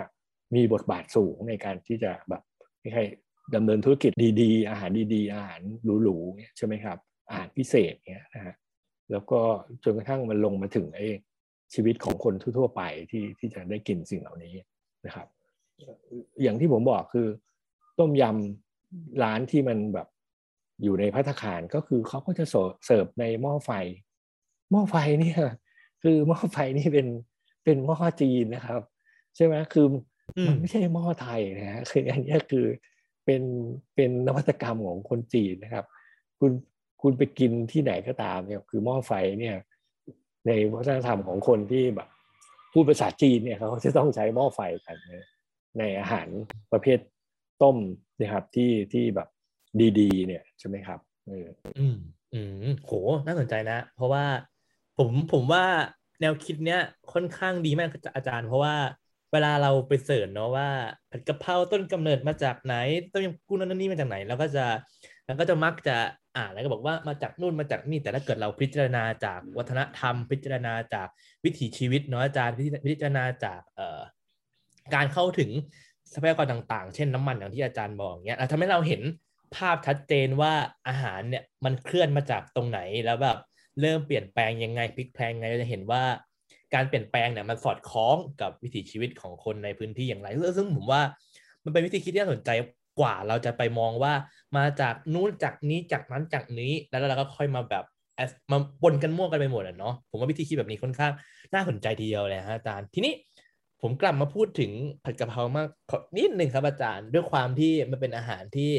มีบทบาทสูงในการที่จะแบบไม่ใช่ดำเนินธุรกิจดีๆ อาหารดีๆ อาหารหรูๆเนี่ยใช่ไหมครับ อาหารพิเศษเนี่ยนะฮะแล้วก็จนกระทั่งมันลงมาถึงไอ้ชีวิตของคนทั่วๆไปที่ที่จะได้กินสิ่งเหล่านี้ นะครับ อย่างที่ผมบอกคือต้มยำร้านที่มันแบบอยู่ในพัตตาคารก็คือเขาก็จะเสิร์ฟเสิร์ฟในหม้อไฟ หม้อไฟเนี่ยคือหม้อไฟนี่เป็นเป็นหม้อจีนนะครับ ใช่ไหมคืออมมันไม่ใช่หม้อไทยนะฮะคืออันเนี้ยคือเป็นเป็นนวัตกรรมของคนจีนนะครับ คุณคุณไปกินที่ไหนก็ตามเนี่ยคือหม้อไฟเนี่ย ในวัฒนธรรมของคนที่แบบ พูดภาษาจีนเนี่ยเขาจะต้องใช้หม้อไฟกันนในอาหารประเภทต้มนะครับที่ที่แบบดีๆ เนี่ยใช่ไหมครับเอออือืมโหน่าสนใจนะ เพราะว่าผมผมว่าแนวคิดเนี้ยค่อนข้างดีมากอาจารย์ เพราะว่าเวลาเราไป search เนาะว่าผัดกะเพราต้นกำเนิดมาจากไหน ต้มยำกุ้งนั่นนี่มาจากไหนเราก็จะเราก็จะมักจะ อ่านแล้วก็บอกว่ามาจากนู่นมาจากนี่แต่ถ้าเกิดเราพิจารณาจากวัฒนธรรม พิจารณาจากวิถีชีวิตเนาะอาจารย์พิจารณาจากเอ่อการเข้าถึงทรัพยากรต่างๆ เช่นน้ำมันอย่างที่อาจารย์บอกเงี้ยทำให้เราเห็นภาพชัดเจนว่าอาหารเนี่ยมันเคลื่อนมาจากตรงไหนแล้วแบบเริ่มเปลี่ยนแปลงยังไงพลิกแพลงไงเราจะเห็นว่าการเปลี่ยนแปลงเนี่ยมันสอดคล้องกับวิถีชีวิตของคนในพื้นที่อย่างไรซึ่งผมว่ามันเป็นวิธีคิดที่น่าสนใจ กว่าเราจะไปมองว่ามาจากนู้นจากนี้จากนั้นจากนี้แล้วเราก็ค่อยมาแบบมาปนกันมั่วกันไปหมดอะเนาะผมว่าวิธีคิดแบบนี้ค่อนข้างน่าสนใจทีเดียวเลยฮะอาจารย์ทีนี้ผมกลับมาพูดถึงผัดกะเพรามากขอนิดหนึ่งครับอาจารย์ ด้วยความที่มันเป็นอาหารที่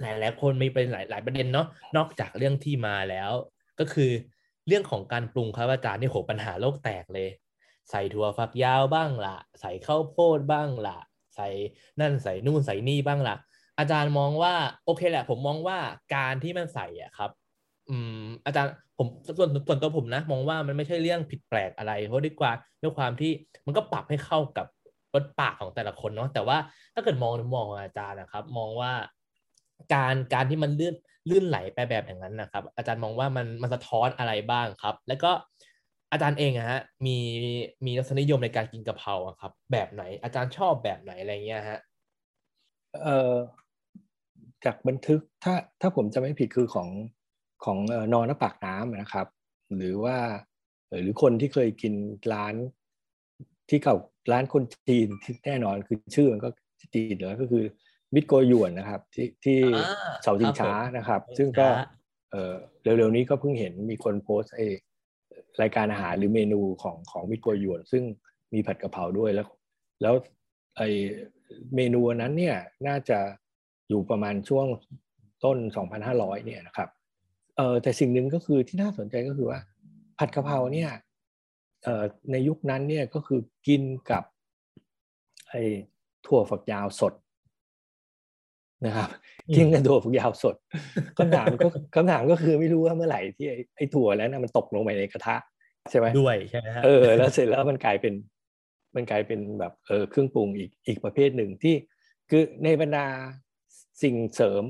หลายหลายคนมีเป็นหลายหลายประเด็นเนาะนอกจากเรื่องที่มาแล้ว ก็คือเรื่องของการปรุงครับอาจารย์นี่โหปัญหาโลกแตกเลย ใส่ถั่วฝักยาวบ้างละใส่ข้าวโพดบ้างละ ส่นั่นใส่นู่นใส่นี่บ้างละอาจารย์มองว่าโอเคแหละ ผมมองว่าการที่มันใส่อะครับ อืม อาจารย์ผมส่วนส่วนตัวผมนะ มองว่ามันไม่ใช่เรื่องผิดแปลกอะไร เพราะด้วยความด้วยความที่มันก็ปรับให้เข้ากับรสปากของแต่ละคนเนาะแต่ว่าถ้าเกิดมองในมุมมองของอาจารย์นะครับ มองว่าการการที่มันเลื่อนลื่นไหลไปแบบอย่างนั้นนะครับ อาจารย์มองว่ามันมันสะท้อนอะไรบ้างครับ แล้วก็ อาจารย์เองอะฮะมีมีรสนิยมในการกินกะเพราอะครับ แบบไหนอาจารย์ชอบแบบไหนอะไรเงี้ยฮะเอ่อจากบันทึกถ้าถ้าผมจะไม่ผิดคือของของเอ่อนอนปากน้ำนะครับ หรือว่าเอ่อหรือคนที่เคยกินร้านที่เก่าร้านคนจีนที่แน่นอนคือชื่อมันก็จีนแล้วก็คือมิตรโกยวนนะครับ ที่ที่อ่าเสาชิงครับช้าผมนะครับเสาชิงซึ่งก็ช้าเอ่อเร็วๆนี้ก็เพิ่งเห็นมีคนโพสต์ไอ้ รายการอาหารหรือเมนูของของมิตรโกยวน ซึ่งมีผัดกะเพราด้วยแล้ว แล้วไอเมนูนั้นเนี่ยน่าจะอยู่ประมาณช่วงต้น 2,500 เนี่ยนะครับเออแต่สิ่งหนึ่งก็คือที่น่าสนใจก็คือว่า ผัดกะเพราเนี่ยเออในยุคนั้นเนี่ยก็คือกินกับไอถั่วฝักยาวสด นะครับอืมกินกับถั่วฝักยาวสดคำถามก็คำถามก็คือไม่รู้ว่าเมื่อไหร่ที่ไอ้ไอ้ถั่วแล้วนะมันตกลงไปในกระทะใช่ไหมด้วยใช่ไหมฮะเออแล้วเสร็จแล้วมันกลายเป็นมันกลายเป็นแบบเออเครื่องปรุงอีกอีกประเภทหนึ่งที่คือในบรรดาสิ่งเสริม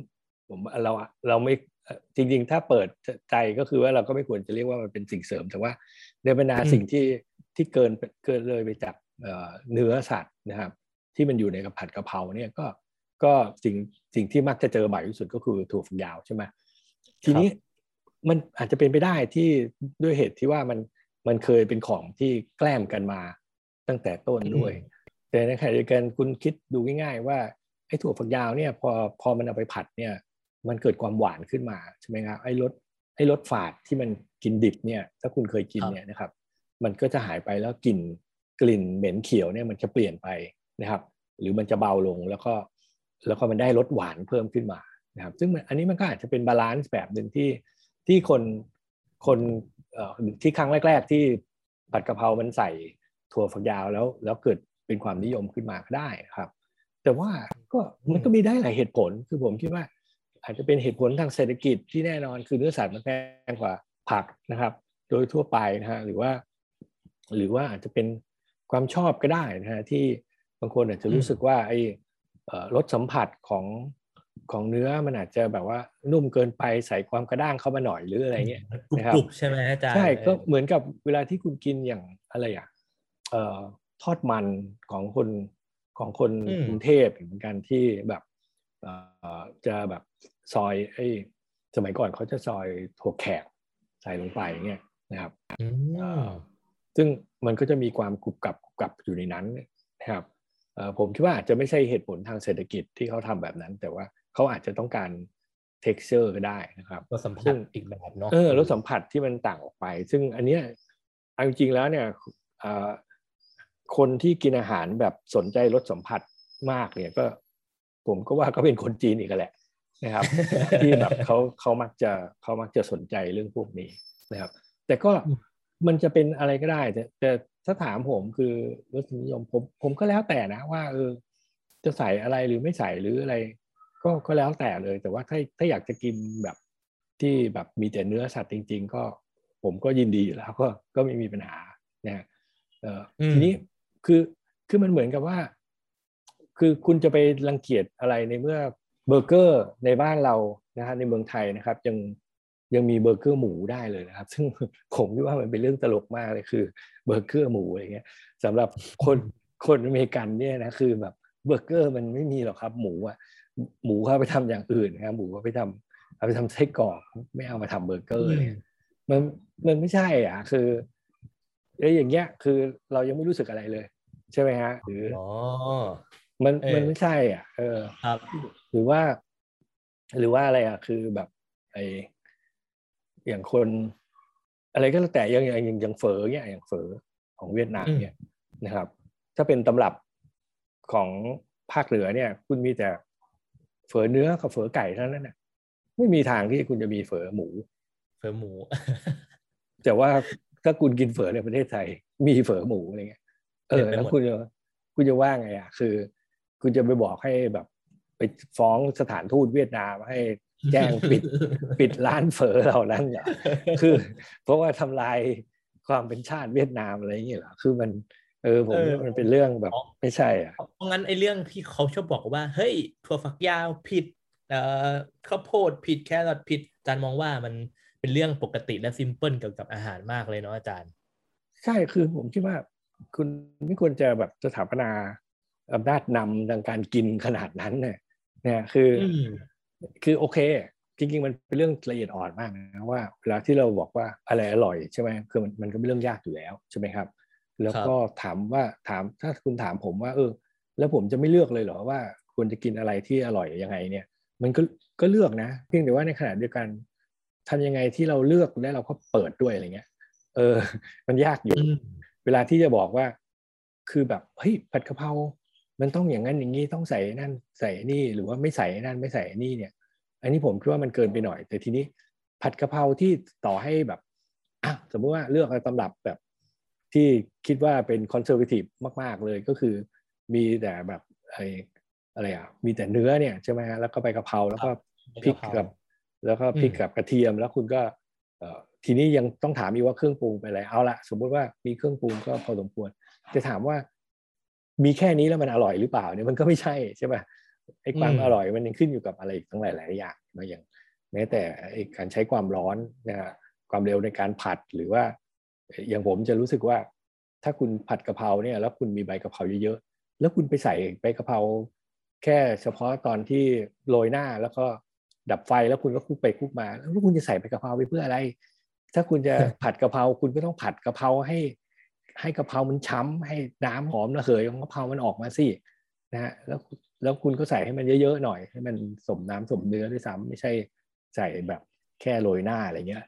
ผมเราเราไม่จริง ๆ ถ้าเปิดใจก็คือว่าเราก็ไม่ควรจะเรียกว่ามันเป็นสิ่งเสริม แต่ว่าในบรรดาสิ่งที่ที่เกินเกินเลยไปจากเนื้อสัตว์นะครับ ที่มันอยู่ในกระผัดกะเพราเนี่ยก็ ก็สิ่งสิ่งที่มักจะเจอบ่อยที่สุดก็คือถั่วฝักยาวใช่ไหมทีนี้มันอาจจะเป็นไปได้ที่ด้วยเหตุที่ว่ามันมันเคยเป็นของที่แกล้มกันมาตั้งแต่ต้นด้วย แต่ในขณะเดียวกันคุณคิดดูง่าย ๆ ว่าไอ้ถั่วฝักยาวเนี่ยพอพอมันเอาไปผัดเนี่ยมันเกิดความหวานขึ้นมาใช่ไหมครับไอ้รสไอ้รสฝาดที่มันกินดิบเนี่ยถ้าคุณเคยกินเนี่ยนะครับ มันก็จะหายไปแล้วกลิ่นกลิ่นเหม็นเขียวเนี่ยมันจะเปลี่ยนไปนะครับ หรือมันจะเบาลงแล้วก็ แล้วก็มันได้รสหวานเพิ่มขึ้นมานะครับ ซึ่งอันนี้มันก็อาจจะเป็น balance แบบหนึ่งที่ที่คนคนที่ครั้งแรก ๆ ที่ผัดกะเพรามันใส่ถั่วฝักยาวแล้วแล้วเกิดเป็นความนิยมขึ้นมาก็ได้ครับ แต่ว่าก็มันก็มีได้หลายเหตุผลคือผมคิดว่า อาจจะเป็นเหตุผลทางเศรษฐกิจที่แน่นอนคือเนื้อสัตว์มันแพงกว่าผักนะครับ โดยทั่วไปนะฮะหรือว่า หรือว่าอาจจะเป็นความชอบก็ได้นะฮะที่บางคนอาจจะรู้สึกว่าไอ้ รสสัมผัสของของเนื้อมันอาจจะแบบว่านุ่มเกินไปใส่ความกระด้างเข้ามาหน่อยหรืออะไรเงี้ยนะครับใช่ไหมอาจารย์ใช่ก็เหมือนกับเวลาที่คุณกินอย่างอะไรอะเอ่อทอดมันของคนของคนกรุงเทพเหมือนกันที่แบบเอ่อจะแบบซอยไอ้สมัยก่อนเขาจะซอยถั่วแขกใส่ลงไปเงี้ยนะครับซึ่งมันก็จะมีความกรุบกรับกรุบกรับอยู่ในนั้นนะครับ ผมคิดว่าอาจจะไม่ใช่เหตุผลทางเศรษฐกิจที่เขาทำแบบนั้น แต่ว่าเขาอาจจะต้องการ texture ก็ได้นะครับรสสัมผัสอีกแบบเนาะเออรสสัมผัสที่มันต่างออกไป ซึ่งอันเนี้ยจริงๆแล้วเนี่ยคนที่กินอาหารแบบสนใจรสสัมผัสมากเนี่ยก็ ผมก็ว่าก็เป็นคนจีนอีกแหละนะครับ ที่แบบเขาเขามักจะเขามักจะสนใจเรื่องพวกนี้นะครับ แต่ก็ มันจะเป็นอะไรก็ได้แต่แต่ถ้าถามผมคือรสนิยมผมผมก็แล้วแต่นะว่าเออจะใส่อะไรหรือไม่ใส่หรืออะไร ก็ก็แล้วแต่เลย แต่ว่าถ้าถ้าอยากจะกินแบบที่แบบมีแต่เนื้อสัตว์จริง ๆ ก็ ผมก็ยินดีแล้วก็ก็ไม่มีปัญหานะเออทีนี้คือคือมันเหมือนกับว่า คือคุณจะไปรังเกียจอะไรในเมื่อเบอร์เกอร์ในบ้านเรานะฮะในเมืองไทยนะครับยัง ยังมีเบอร์เกอร์หมูได้เลยนะครับ ซึ่งผมคิดว่ามันเป็นเรื่องตลกมากเลยคือเบอร์เกอร์หมูอะไรเงี้ยสำหรับคนคนอเมริกันเนี่ยนะคือแบบเบอร์เกอร์มันไม่มีหรอกครับ หมูอะหมูเขาไปทำอย่างอื่นครับหมูเขาไปทำเอาไปทำไส้กรอกไม่เอามาทำเบอร์เกอร์เลยมันมันไม่ใช่อะ คือไอ้อย่างเงี้ย คือเรายังไม่รู้สึกอะไรเลย ใช่ไหมฮะหรืออ๋อมันมันไม่ใช่ อะ เออครับ หรือว่า หรือว่าอะไรอะ คือแบบไอ อย่างคน อะไรก็แล้วแต่อย่างอย่างอย่างเฟอเนี่ยอย่างเฟอของเวียดนามเนี่ยนะครับ ถ้าเป็นตำรับของภาคเหนือเนี่ย คุณมีแต่เฟอเนื้อกับเฟอไก่เท่านั้นนะไม่มีทางที่คุณจะมีเฟอหมูเฟอหมู แต่ว่าถ้าคุณกินเฟอในประเทศไทย มีเฟอหมูอะไรเงี้ยเออแล้วคุณจะคุณจะว่าไงอะคือ คุณจะไปบอกให้แบบ ไปฟ้องสถานทูตเวียดนามให้ แจ้งปิดปิดร้านเฟอเหล่านั้นเหรอคือ เพราะว่าทำลายความเป็นชาติเวียดนามอะไรอย่างเงี้ยเหรอคือมันเออผมมันเป็นเรื่องแบบไม่ใช่อะเพราะงั้นไอ้เรื่องที่เขาชอบบอกว่า เฮ้ยถั่วฝักยาวผิดเอ่อข้าวโพดผิดแครอทผิดอาจารย์มองว่ามันเป็นเรื่องปกติและซิมเพิลเกี่ยวกับอาหารมากเลยเนาะอาจารย์ ใช่คือผมคิดว่า คุณไม่ควรจะแบบสถาปนาอำนาจนำทางการกินขนาดนั้นเนี่ยเนี่ยคือ คือโอเค จริงๆ มันเป็นเรื่องละเอียดอ่อนมากนะว่าเวลาที่เราบอกว่าอะไรอร่อยใช่ไหมคือมันมันก็เป็นเรื่องยากอยู่แล้วใช่ไหมครับ แล้วก็ถามว่าถามถ้าคุณถามผมว่า เออ แล้วผมจะไม่เลือกเลยเหรอว่าควรจะกินอะไรที่อร่อยยังไงเนี่ย มันก็ก็เลือกนะ เพียงแต่ว่าในขณะเดียวกันทำยังไงที่เราเลือกและเราก็เปิดด้วยอะไรเงี้ย เออ มันยากอยู่ เวลาที่จะบอกว่า คือแบบเฮ้ยผัดกะเพรา มันต้องอย่างนั้นอย่างนี้ต้องใส่นั่นใส่นี่หรือว่าไม่ใส่นั่นไม่ใส่นี่เนี่ย อันนี้ผมคิดว่ามันเกินไปหน่อย แต่ทีนี้ผัดกะเพราที่ต่อให้แบบอะสมมติว่าเลือกตำรับแบบที่คิดว่าเป็นคอนเซอร์วทีฟมาก ๆ เลยก็คือมีแต่แบบไอ้อะไรอะมีแต่เนื้อเนี่ยใช่ไหมฮะแล้วก็ไปกะเพราแล้วก็พริกกับ แล้วก็พริกกับกระเทียมแล้วคุณก็ทีนี้ยังต้องถามอีกว่าเครื่องปรุงไปอะไรเอาละสมมุติว่ามีเครื่องปรุงก็พอสมควร จะถามว่า มีแค่นี้แล้วมันอร่อยหรือเปล่าเนี่ยมันก็ไม่ใช่ใช่ป่ะไอ้ความอืมอร่อยมันยังขึ้นอยู่กับอะไรอีกทั้งหลายหลายๆอย่างนะอย่างแม้แต่ไอ้การใช้ความร้อนนะฮะความเร็วในการผัดหรือว่า อย่างผมจะรู้สึกว่า ถ้าคุณผัดกะเพราเนี่ย แล้วคุณมีใบกะเพราเยอะๆแล้วคุณไปใส่ใบกะเพราแค่เฉพาะตอนที่โรยหน้าแล้วก็ดับไฟแล้วคุณก็คลุกไปคลุกมา แล้วคุณจะใส่ใบกะเพราไปเพื่ออะไร ถ้าคุณจะผัดกะเพราคุณก็ต้องผัดกะเพราให้ ให้กะเพรามันช้ำให้น้ำหอมระเหยของกะเพรามันออกมาสินะฮะแล้วแล้วคุณก็ใส่ให้มันเยอะๆหน่อย ให้มันสมน้ำสมเนื้อด้วยซ้ำไม่ใช่ใส่แบบแค่โรยหน้าอะไรเงี้ย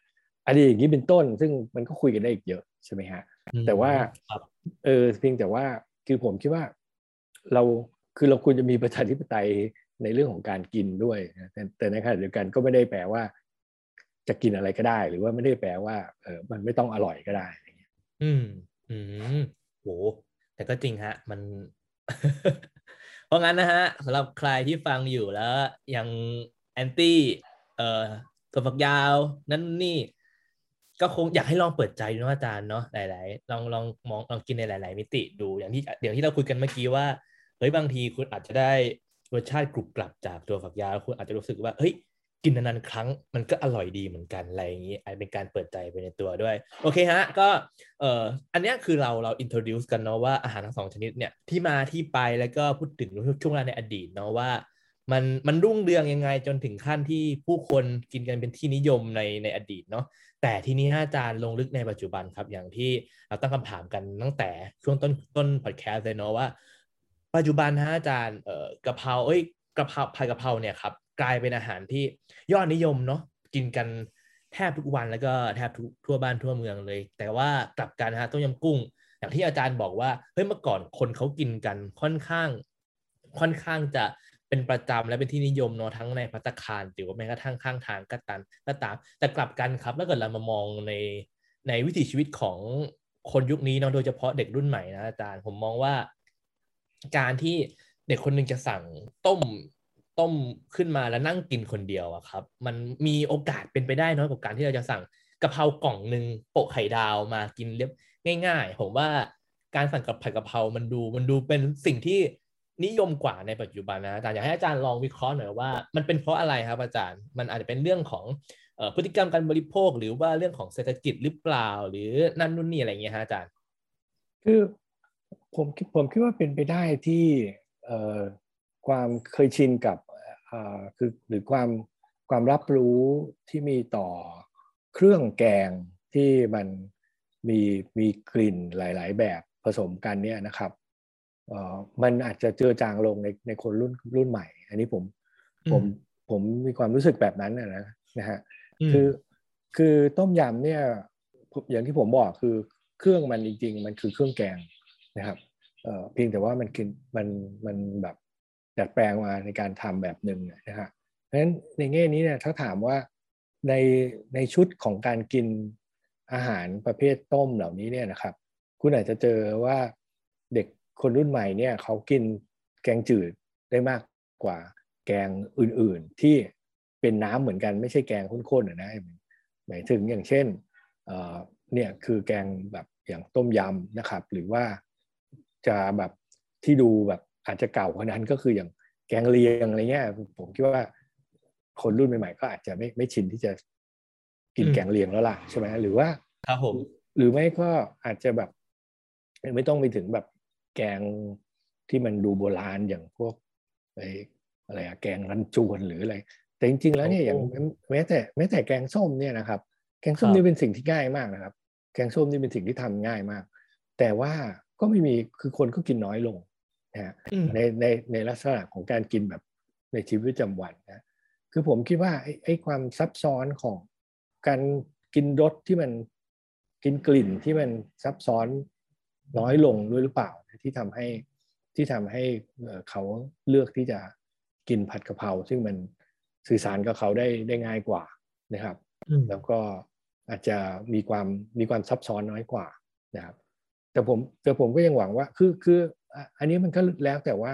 อันนี้อย่างนี้เป็นต้น ซึ่งมันก็คุยกันได้อีกเยอะใช่ไหมฮะแต่ว่าครับเออเพียงแต่ว่าคือผมคิดว่าเราคือเราควรจะมีประชาธิปไตยในเรื่องของการกินด้วยนะแต่แต่ในขณะเดียวกันก็ไม่ได้แปลว่า จะกินอะไรก็ได้ หรือว่าไม่ได้แปลว่าเออมันไม่ต้องอร่อยก็ได้อะไรเงี้ยอืม อืมโหแต่ก็จริงฮะ มัน เพราะงั้นนะฮะสำหรับใครที่ฟังอยู่แล้ว ยังแอนตี้เอ่อถั่วฝักยาวนั่นนี่ ก็คงอยากให้ลองเปิดใจดูนะอาจารย์เนาะหลาย ๆ ลองลองมองลองกินในหลาย ๆ มิติดูอย่างที่อย่างที่เราคุยกันเมื่อกี้ว่าเฮ้ยบางทีคุณอาจจะได้รสชาติกรุบกรับจากตัวฝักยาวคุณอาจจะรู้สึกว่าเฮ้ย กินนานๆครั้งมันก็อร่อยดีเหมือนกันอะไรอย่างนี้อาจเป็นการเปิดใจไปในตัวด้วย โอเคฮะ ก็เอ่ออันนี้คือเราเรา introduce กันเนาะว่าอาหารทั้งสองชนิดเนี่ยที่มาที่ไปแล้วก็พูดถึงช่วงเวลาในอดีตเนาะว่า มันมันรุ่งเรืองยังไงจนถึงขั้นที่ผู้คนกินกันเป็นที่นิยมในในอดีตเนาะแต่ทีนี้อาจารย์ลงลึกในปัจจุบันครับ อย่างที่เราตั้งคำถามกันตั้งแต่ช่วงต้นต้นพอดแคสต์เลยเนาะว่า ปัจจุบันฮะอาจารย์เอ่อกะเพราเอ้ยกะเพราผัดกะเพราเนี่ยครับ กลายเป็นอาหารที่ยอดนิยมเนาะกินกันแทบทุกวันแล้วก็แทบทุกทั่วบ้านทั่วเมืองเลย แต่ว่ากลับกันฮะต้มยำกุ้ง อย่างที่อาจารย์บอกว่าเฮ้ยเมื่อก่อนคนเขากินกันค่อนข้าง ค่อนข้างจะเป็นประจำและเป็นที่นิยมเนาะทั้งในพัตคารหรือว่าแม้กระทั่งข้างทางก็ตามก็ตาม แต่กลับกันครับถ้าเกิดเรามามองในในวิถีชีวิตของคนยุคนี้เนาะโดยเฉพาะเด็กรุ่นใหม่นะอาจารย์ผมมองว่า การที่เด็กคนหนึ่งจะสั่งต้ม ต้มขึ้นมาแล้วนั่งกินคนเดียวอะครับ มันมีโอกาสเป็นไปได้น้อยกว่าการที่เราจะสั่งกะเพรากล่องหนึ่งโปะไข่ดาวมากินเรียบง่าย ๆ ผมว่าการสั่งกับผัดกะเพรามันดูมันดูเป็นสิ่งที่นิยมกว่าในปัจจุบันนะอาจารย์อยากให้อาจารย์ลองวิเคราะห์หน่อยว่ามันเป็นเพราะอะไรครับ อาจารย์มันอาจจะเป็นเรื่องของพฤติกรรมการบริโภค หรือว่าเรื่องของเศรษฐกิจหรือเปล่า หรือนั่นนู่นนี่อะไรอย่างเงี้ยฮะอาจารย์ คือผมผมคิดว่าเป็นไปได้ที่เอ ความเคยชินกับเอ่อคือหรือความความรับรู้ที่มีต่อเครื่องแกงที่มันมีมีกลิ่นหลาย ๆ แบบผสมกันเนี่ยนะครับเอ่อมันอาจจะเจือจางลงในในคนรุ่นรุ่นใหม่ อันนี้ผมผมอืมผมมีความรู้สึกแบบนั้นนะนะนะฮะอืมคือคือต้มยำเนี่ยอย่างที่ผมบอกคือเครื่องมันจริงๆ มันคือเครื่องแกงนะครับเอ่อเพียงแต่ว่ามันคือมันมันแบบ ดัดแปลงมาในการทำแบบหนึ่งนะฮะเพราะฉะนั้นในแง่นี้เนี่ยถ้าถามว่าในในชุดของการกินอาหารประเภทต้มเหล่านี้เนี่ยนะครับคุณอาจจะเจอว่าเด็กคนรุ่นใหม่เนี่ยเขากินแกงจืดได้มากกว่าแกงอื่นๆ ที่เป็นน้ำเหมือนกันไม่ใช่แกงข้นๆนะหมายถึงอย่างเช่นเเนี่ยคือแกงแบบอย่างต้มยำนะครับ หรือว่าจะแบบที่ดูแบบ อาจจะเก่ากว่านั้นก็คืออย่างแกงเลียงอะไรเงี้ยผมคิดว่าคนรุ่นใหม่ๆก็อาจจะไม่ไม่ชินที่จะกินอืมแกงเลียงแล้วล่ะใช่ไหมหรือว่าครับผม หรือไม่ก็อาจจะแบบ ไม่ต้องไปถึงแบบแกงที่มันดูโบราณอย่างพวกไอ้อะไรอะแกงรันจวนหรืออะไร แต่จริงๆแล้วเนี่ยอย่างแม้แต่แม้แต่แกงส้มเนี่ยนะครับ แกงส้มนี่เป็นสิ่งที่ง่ายมากนะครับ แกงส้มนี่เป็นสิ่งที่ทำง่ายมาก แต่ว่าก็ไม่มีคือคนก็กินน้อยลง นะฮะอืมในในในลักษณะของการกินแบบในชีวิตประจำวันนะคือผมคิดว่าไอ้ไอ้ความซับซ้อนของการกินรสที่มันกินกลิ่นที่มันซับซ้อนน้อยลงด้วยหรือเปล่าที่ทำให้ที่ทำให้เอ่อเขาเลือกที่จะกินผัดกะเพราซึ่งมันสื่อสารกับเขาได้ได้ง่ายกว่านะครับอืมแล้วก็อาจจะมีความมีความซับซ้อนน้อยกว่านะครับ แต่ผมแต่ผมก็ยังหวังว่าคือคือ อะอันนี้มันก็แล้วแต่ว่า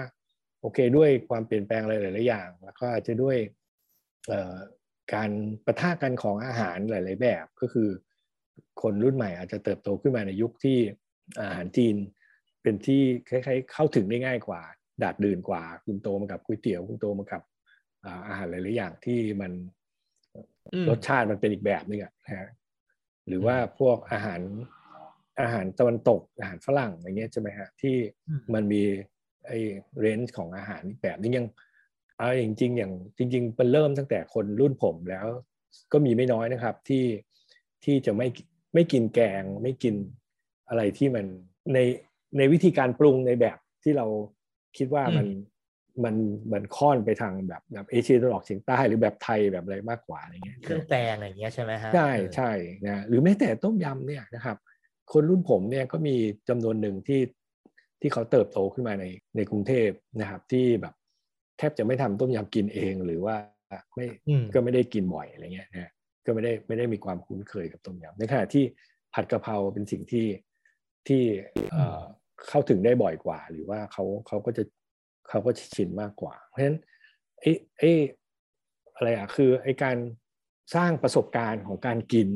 โอเคด้วยความเปลี่ยนแปลงอะไรหลาย ๆ อย่าง แล้วก็อาจจะด้วยเอ่อการประทะกันของอาหารหลาย ๆ แบบก็คือ คนรุ่นใหม่อาจจะเติบโตขึ้นมาในยุคที่อาหารจีนเปเป็นที่คล้าย ๆ เข้าถึงได้ง่ายกว่า ดาดดื่นกว่า คุณโตมากับก๋วยเตี๋ยวคุณโตมากับอ่าอาหารหลาย ๆ อย่างที่มันอืมรสชาติมันเป็นอีกแบบนึงอะนะฮะหรือว่าพวกอาหาร อาหารตะวันตกอาหารฝรั่งอะไรเงี้ยใช่ไหมฮะที่อืมมันมีไอ้เรนจ์ของอาหารอีกแบบนี้ยังเอาจริงๆอย่างจริง ๆ มันเริ่มตั้งแต่คนรุ่นผมแล้ว ก็มีไม่น้อยนะครับที่ที่จะไม่ไม่กินแกงไม่กินอะไรที่มันในในวิธีการปรุงในแบบที่เราคิดว่ามันอืมมันมันค่อนไปทางแบบแบบเอเชียตะวันออกเฉียงใต้หรือแบบไทยแบบอะไรมากกว่าอะไรเงี้ยเครื่องแปลงอะไรอย่างเงี้ยใช่ไหมฮะใช่เออใช่นะหรือแม้แต่ต้มยำเนี่ยนะครับ คนรุ่นผมเนี่ยก็มีจำนวนหนึ่งที่ที่เขาเติบโตขึ้นมาในในกรุงเทพนะครับ ที่แบบแทบจะไม่ทำต้มยำกินเองหรือว่าไม่อืมก็ไม่ได้กินบ่อยอะไรเงี้ยนะก็ไม่ได้ไม่ได้มีความคุ้นเคยกับต้มยำในขณะที่ผัดกะเพราเป็นสิ่งที่ที่เอ่อเข้าถึงได้บ่อยกว่า หรือว่าเขาเขาก็จะเขาก็จะชินมากกว่า เพราะฉะนั้นไอ้ไอ้อะไรอะคือไอ้การสร้างประสบการณ์ของการกิน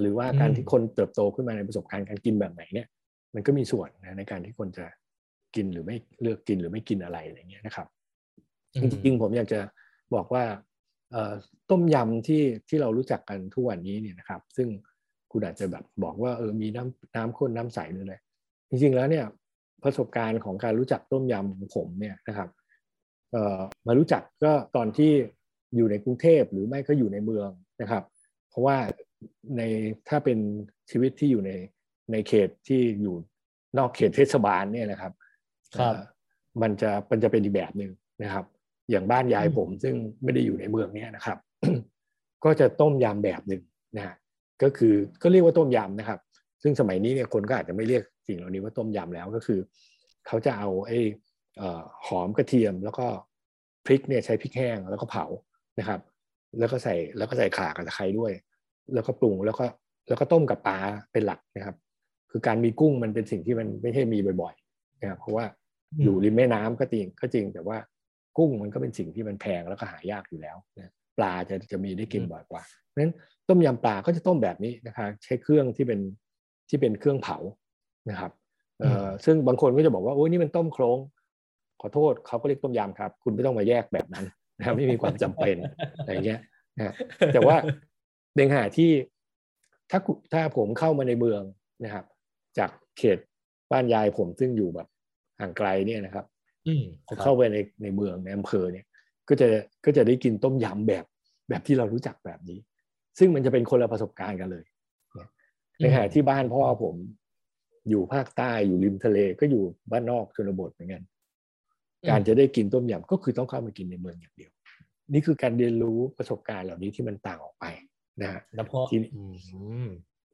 หรือว่าการอืมที่คนเติบโตขึ้นมาในประสบการณ์การกินแบบไหนเนี่ย มันก็มีส่วนนะในการที่คนจะกินหรือไม่เลือกกินหรือไม่กินอะไรอะไรเงี้ยนะครับอืจมริงๆผมอยากจะบอกว่าเอ่อต้มยำที่ที่เรารู้จักกันทุกวันนี้เนี่ยนะครับ ซึ่งคุณอาจจะแบบบอกว่าเออมีน้ำน้ำข้นน้ำใสหรืออะไรจริงๆแล้วเนี่ยประสบการณ์ของการรู้จักต้มยำของผมเนี่ยนะครับเอ่อมารู้จักก็ตอนที่อยู่ในกรุงเทพหรือไม่ก็อยู่ในเมืองนะครับ เพราะว่า ในถ้าเป็นชีวิตที่อยู่ในในเขตที่อยู่นอกเขตเทศบาลเนี่ยนะครับครับเอ่อมันจะมันจะเป็นอีกแบบหนึ่งนะครับ อย่างบ้านยายผมซึ่งไม่ได้อยู่ในเมืองเนี่ยนะครับ ก็จะต้มยำแบบหนึ่งนะฮะก็คือก็เรียกว่าต้มยำนะครับ ซึ่งสมัยนี้เนี่ยคนก็อาจจะไม่เรียกสิ่งเหล่านี้ว่าต้มยำแล้วก็คือ เขาจะเอาไอ้เอ่อหอมกระเทียมแล้วก็พริกเนี่ยใช้พริกแห้งแล้วก็เผานะครับ แล้วก็ใส่แล้วก็ใส่ข่ากับตะไคร้ด้วย แล้วก็ปรุงแล้วก็แล้วก็ต้มกับปลาเป็นหลักนะครับ คือการมีกุ้งมันเป็นสิ่งที่มันไม่ใช่มีบ่อยๆนะครับเพราะว่าอืมอยู่ริมแม่น้ำก็จริงก็จริง แต่ว่ากุ้งมันก็เป็นสิ่งที่มันแพงแล้วก็หายากอยู่แล้วนะปลาจะจะมีได้กินบ่อยกว่าเพราะฉะนั้นต้มยำปลาก็จะต้มแบบนี้นะครับใช้เครื่องที่เป็นที่เป็นเครื่องเผานะครับเอ่ออซึ่งบางคนก็จะบอกว่าโอ้ยนี่มันต้มโครงขอโทษเขาก็เรียกต้มยำครับ คุณไม่ต้องมาแยกแบบนั้นนะครับไม่มีความจำเป็นอะไรเงี้ยนะแต่ว่า ในขณะที่ถ้ากุถ้าผมเข้ามาในเมืองนะครับ จากเขตบ้านยายผมซึ่งอยู่แบบห่างไกลเนี่ยนะครับอืมพอเข้าไปในในเมืองในอำเภอเนี่ย ก็จะก็จะได้กินต้มยำแบบแบบที่เรารู้จักแบบนี้ ซึ่งมันจะเป็นคนละประสบการณ์กันเลยเนี่ยในขณะที่บ้านพ่อผมอยู่ภาคใต้อยู่ริมทะเลก็อยู่บ้านนอกชนบทเหมือนกัน การจะได้กินต้มยำก็คือต้องเข้ามากินในเมืองอย่างเดียว นี่คือการเรียนรู้ประสบการณ์เหล่านี้ที่มันต่างออกไป นะฮะแล้วพอทีนี้อืม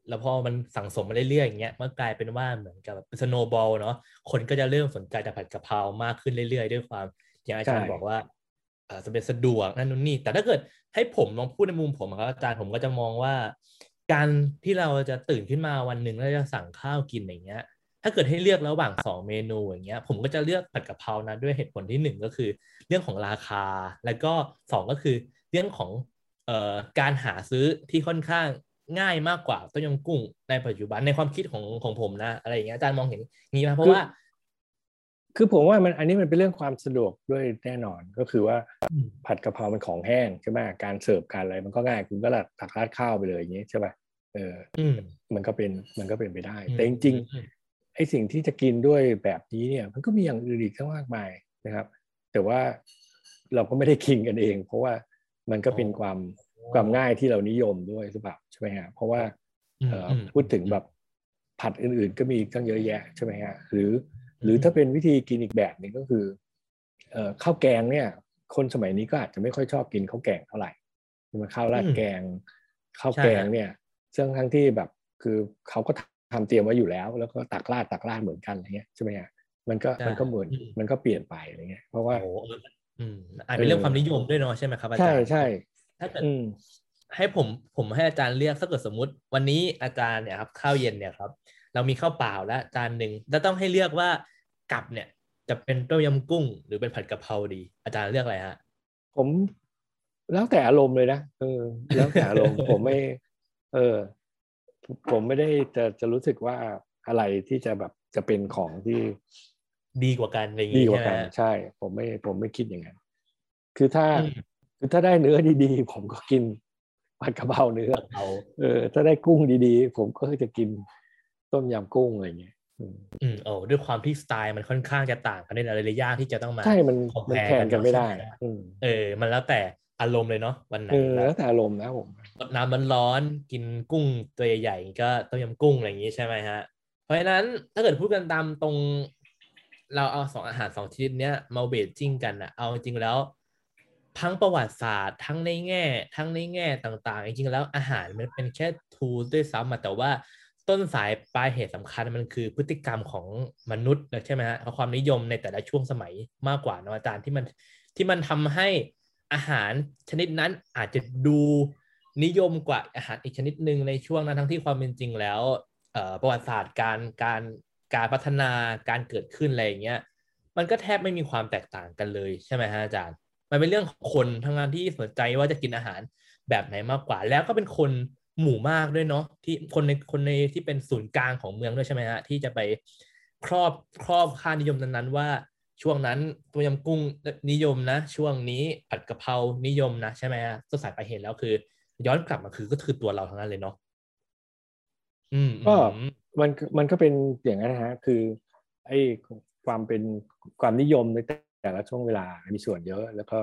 แล้วพอมันสั่งสมมาเรื่อยๆอย่างเงี้ยมันกลายเป็นว่าเหมือนกับสโนบอลเนาะคนก็จะเริ่มสนใจแต่ผัดกะเพรามากขึ้นเรื่อยๆ ด้วยความอย่างอาจารย์บอกว่าเอ่อจะเป็นสะดวกนั่นนู่นนี่ แต่ถ้าเกิดให้ผมลองพูดในมุมผมอะครับอาจารย์ผมก็จะมองว่า การที่เราจะตื่นขึ้นมาวันหนึ่งแล้วจะสั่งข้าวกินอย่างเงี้ย ถ้าเกิดให้เลือกระหว่างสองเมนูอย่างเงี้ย ผมก็จะเลือกผัดกะเพรานะด้วยเหตุผลที่หนึ่งก็คือ เรื่องของราคา แล้วก็สองก็คือเรื่องของเอ่อ การหาซื้อที่ค่อนข้างง่ายมากกว่าต้มยำกุ้งในปัจจุบันในความคิดของของผมนะ อะไรอย่างเงี้ยอาจารย์มองเห็นงี้ไหมเพราะว่า คือผมว่ามันอันนี้มันเป็นเรื่องความสะดวกด้วยแน่นอนก็คือว่าอืมผัดกะเพรามันของแห้งใช่ไหมการเสิร์ฟการอะไรมันก็ง่ายคุณก็ตักราดข้าวไปเลยอย่างนี้ใช่ป่ะเอออืมมันก็เป็นมันก็เป็นไปได้อืมแต่จริงอืมๆไอ้สิ่งที่จะกินด้วยแบบนี้เนี่ย มันก็มีอย่างอื่นอีกมากมายนะครับ แต่ว่าเราก็ไม่ได้กินกันเอง เพราะว่า มันก็เป็นความความง่ายที่เรานิยมด้วยหรือเปล่าใช่ไหมฮะเพราะว่าอืมเอ่ออมพูดถึงแบบผัดอื่นๆ ก็มีตั้งเยอะแยะใช่ไหมฮะหรือ หรือถ้าเป็นวิธีกินอีกแบบหนึงก็คือเอ่อข้าวแกงเนี่ย คนสมัยนี้ก็อาจจะไม่ค่อยชอบกินข้าวแกงเท่าไหร่มันข้าวราดอืมแกงข้าวใช่แกงฮะเนี่ยซึ่งทั้งที่แบบคือเขาก็ทำเตรียมไว้อยู่แล้ว แล้วก็ตักราดตักราดเหมือนกันอะไรเงี้ยใช่ไหมฮะมันก็ใช่มันก็เหมือนอืมมันก็เปลี่ยนไปอะไรเงี้ยเพราะว่าโอ้โหเอออืมอาจเป็นเรื่องความนิยมด้วยเนาะใช่ไหมครับอาจาใช่รย์ใช่ถ้าเกิดอืมให้ผมผมให้อาจารย์เลือกถ้าเกิดสมมติ วันนี้อาจารย์เนี่ยครับข้าวเย็นเนี่ยครับ เรามีข้าวเปล่าแล้วจานหนึ่งแล้วต้องให้เลือกว่ากับเนี่ย จะเป็นต้มยำกุ้ง หรือเป็นผัดกะเพราดี อาจารย์เลือกอะไรฮะผมแล้วแต่อารมณ์เลยนะเออ แล้วแต่อารมณ์ผมไม่ เออ ผมไม่ได้จะจะรู้สึกว่าอะไรที่จะแบบจะเป็นของที่ ดีกว่ากันอะไรอย่างดีงี้กว่าใช่ไหมกันฮะใช่ ผมไม่ผมไม่คิดอย่างนั้นคือถ้าอืมคือถ้าได้เนื้อดีๆ ผมก็กินผัดกะเพราเนื้อเอาเออ ถ้าได้กุ้งดีๆ ผมก็จะกินต้มยำกุ้งอะไรเงี้ยอืมอืมโอ้ด้วยความที่สไตล์มันค่อนข้างจะต่างกันในหลายๆอย่างที่จะต้องมาใช่มัน compare มันแทนกันไม่ได้ใช่หอืมเออ มันแล้วแต่อารมณ์เลยเนาะวันไหนเออแบแล้วบแต่อารมณ์นะผมรดน้ำมันร้อนกินกุ้งตัวใหญ่ๆก็ต้มยำกุ้งอะไรอย่างงี้ใช่ไหมฮะ เพราะฉะนั้นถ้าเกิดพูดกันตามตรง เราเอาสองอาหารสองชนิดเนี้ยมาเบรจิ้งกันอะเอาจริงแล้ว ทั้งประวัติศาสตร์ ทั้งในแง่ ทั้งในแง่ต่างๆ จริงๆแล้วอาหารมันเป็นแค่ทูด้วยซ้ำแต่ว่าต้นสายปลายเหตุสำคัญมันคือพฤติกรรมของมนุษย์นะใช่ไหมฮะความนิยมในแต่ละช่วงสมัยมากกว่านะอาจารย์ที่มันที่มันทำให้อาหารชนิดนั้นอาจจะดูนิยมกว่าอาหารอีกชนิดหนึ่งในช่วงนั้นทั้งที่ความเป็นจริงแล้วประวัติศาสตร์การการ การพัฒนาการเกิดขึ้นอะไรอย่างเงี้ยมันก็แทบไม่มีความแตกต่างกันเลยใช่ไหมฮะอาจารย์ มันเป็นเรื่องของคนทั้งนั้นที่สนใจว่าจะกินอาหารแบบไหนมากกว่า แล้วก็เป็นคนหมู่มากด้วยเนาะที่คนในคนในที่เป็นศูนย์กลางของเมืองด้วยใช่ไหมฮะที่จะไปครอบครอบค่านิยมนั้นๆว่าช่วงนั้นตัวยำกุ้งนิยมนะ ช่วงนี้ผัดกะเพรานิยมนะใช่ไหมฮะต้นสายปลายเหตุแล้วคือ ย้อนกลับมาคือก็คือตัวเราทั้งนั้นเลยเนาะอืมก็ มันมันก็เป็นอย่างนั้นนะฮะคือไอ้ความเป็นความนิยมในแต่ละช่วงเวลามีส่วนเยอะ แล้วก็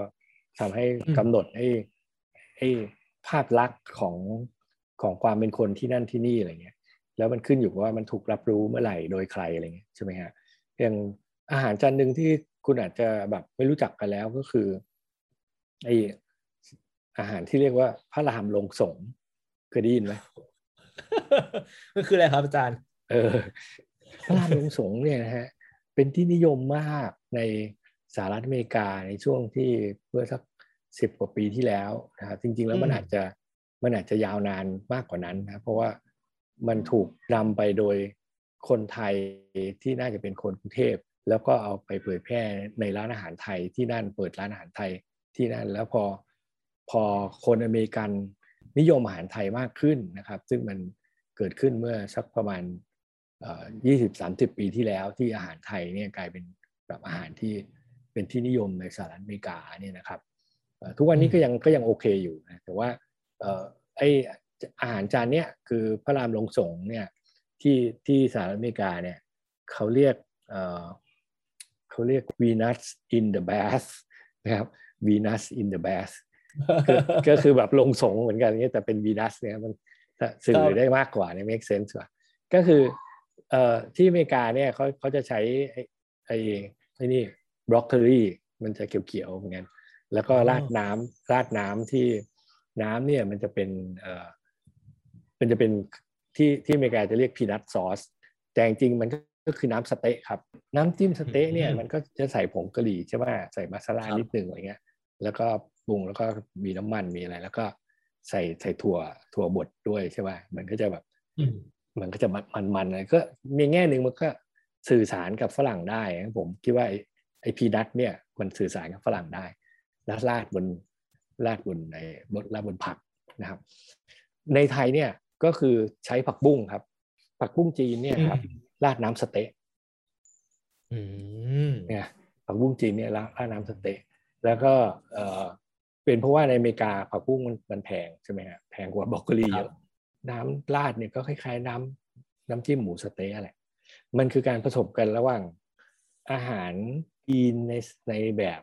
ทำให้กำหนดไอ้ไอ้ภาพลักษณ์ของของความเป็นคนที่นั่นที่นี่อะไรเงี้ย แล้วมันขึ้นอยู่ว่ามันถูกรับรู้เมื่อไหร่โดยใครอะไรเงี้ยใช่ไหมฮะอย่างอาหารจานหนึ่งที่คุณอาจจะแบบไม่รู้จักกันแล้วก็คือไอ้อาหารที่เรียกว่าพระรามลงสงฆ์เคยได้ยินไหม มันคืออะไรครับอาจารย์ เออพระรามลงสงฆ์เนี่ยนะฮะเป็นที่นิยมมากในสหรัฐอเมริกาในช่วงที่เมื่อสักสิบกว่าปีที่แล้วนะครับจริง ๆ แล้วมันอืมอาจจะมันอาจจะยาวนานมากกว่านั้นนะเพราะว่ามันถูกนำไปโดยคนไทยที่น่าจะเป็นคนกรุงเทพ แล้วก็เอาไปเผยแพร่ในร้านอาหารไทยที่นั่นเปิดร้านอาหารไทยที่นั่น แล้วพอพอคนอเมริกัน นิยมอาหารไทยมากขึ้นนะครับ ซึ่งมันเกิดขึ้นเมื่อสักประมาณยี่สิบสามสิบปีที่แล้วที่อาหารไทยเนี่ยกลายเป็นแบบอาหารที่เป็นที่นิยมในสหรัฐอเมริกาเนี่ยนะครับเอ่อทุกวันนี้ก็ยังก็ยังโอเคอยู่นะแต่ว่าเอ่อไออาหารจานเนี้ยคือพระรามลงสงฆ์เนี่ยที่ที่สหรัฐอเมริกาเนี่ยเขาเรียกเอ่อเขาเรียก Venus in the bath นะครับ Venus in the bath ก็ก็คือแบบลงสงฆ์เหมือนกันเนี่ยแต่เป็นวีนัสเนี่ยมันสื่ครัอบได้มากกว่าเนี่ย make sense กว่าก็คือเอ่อที่อเมริกาเนี่ยเขาเขาจะใช้ไอ้ไอ้ไอ้นี่บรอกโคลีมันจะเขียวๆเหมือนกันแล้วก็ราดน้ำราดน้ำที่น้ำเนี่ยมันจะเป็นเอ่อมันจะเป็นที่ที่อเมริกาจะเรียกพีนัทซอสแต่จริงๆมันก็คือน้ำสเต๊ะครับ น้ำจิ้มสเต๊ะเนี่ยมันก็จะใส่ผงกะหรี่ใช่ไหมใส่มาซาลานิดนึงอะไรเงี้ยแล้วก็ ปรุงแล้วก็มีน้ำมันมีอะไร แล้วก็ใส่ใส่ถั่วถั่วบดด้วยใช่ไหมมันก็จะแบบอืมมันก็จะมันมันๆเลยก็มีแง่หนึ่งมันก็สื่อสารกับฝรั่งได้นะผมคิดว่าไอ้ไอพีนัทเนี่ยมันสื่อสารกับฝรั่งได้แล้วราดบนราดบนในบนราดบนผักนะครับ ในไทยเนี่ยก็คือใช้ผักบุ้งครับ ผักบุ้งจีนเนี่ยครับราดน้ำสเต๊ะอืมเนี่ยผักบุ้งจีนเนี่ยราดราดน้ำสเต๊ะแล้วก็ เออเป็นเพราะว่าในอเมริกาผักบุ้งมันมันแพงใช่ไหมฮะแพงกว่าบรอกโคลีเยอะน้ำราดเนี่ยก็คล้ายๆ น้ำน้ำจิ้มหมูสะเต๊ะแหละมันคือการผสมกันระหว่างอาหารจีนในในแบบ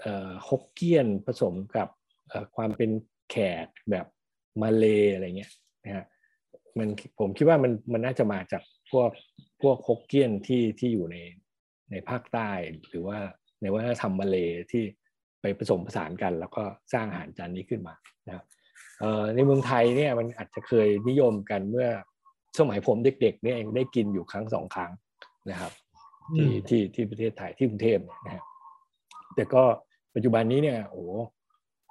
เอ่อฮกเกี้ยนผสมกับเอ่อความเป็นแขกแบบมาเลอะไรเงี้ยนะฮะมันผมคิดว่ามันมันน่าจะมาจากพวกพวกฮกเกี้ยนที่ที่อยู่ในในภาคใต้หรือว่าในวัฒนธรรมมาเลที่ ไปผสมผสานกัน แล้วก็สร้างอาหารจานนี้ขึ้นมานะครับเอ่อในเมืองไทยเนี่ยมันอาจจะเคยนิยมกันเมื่อสมัยผมเด็กๆเนี่ยเองได้กินอยู่ครั้งสองครั้งนะครับอืที่มที่ที่ประเทศไทยที่กรุงเทพเนี่ยนะฮะแต่ก็ปัจจุบันนี้เนี่ยโอ้โห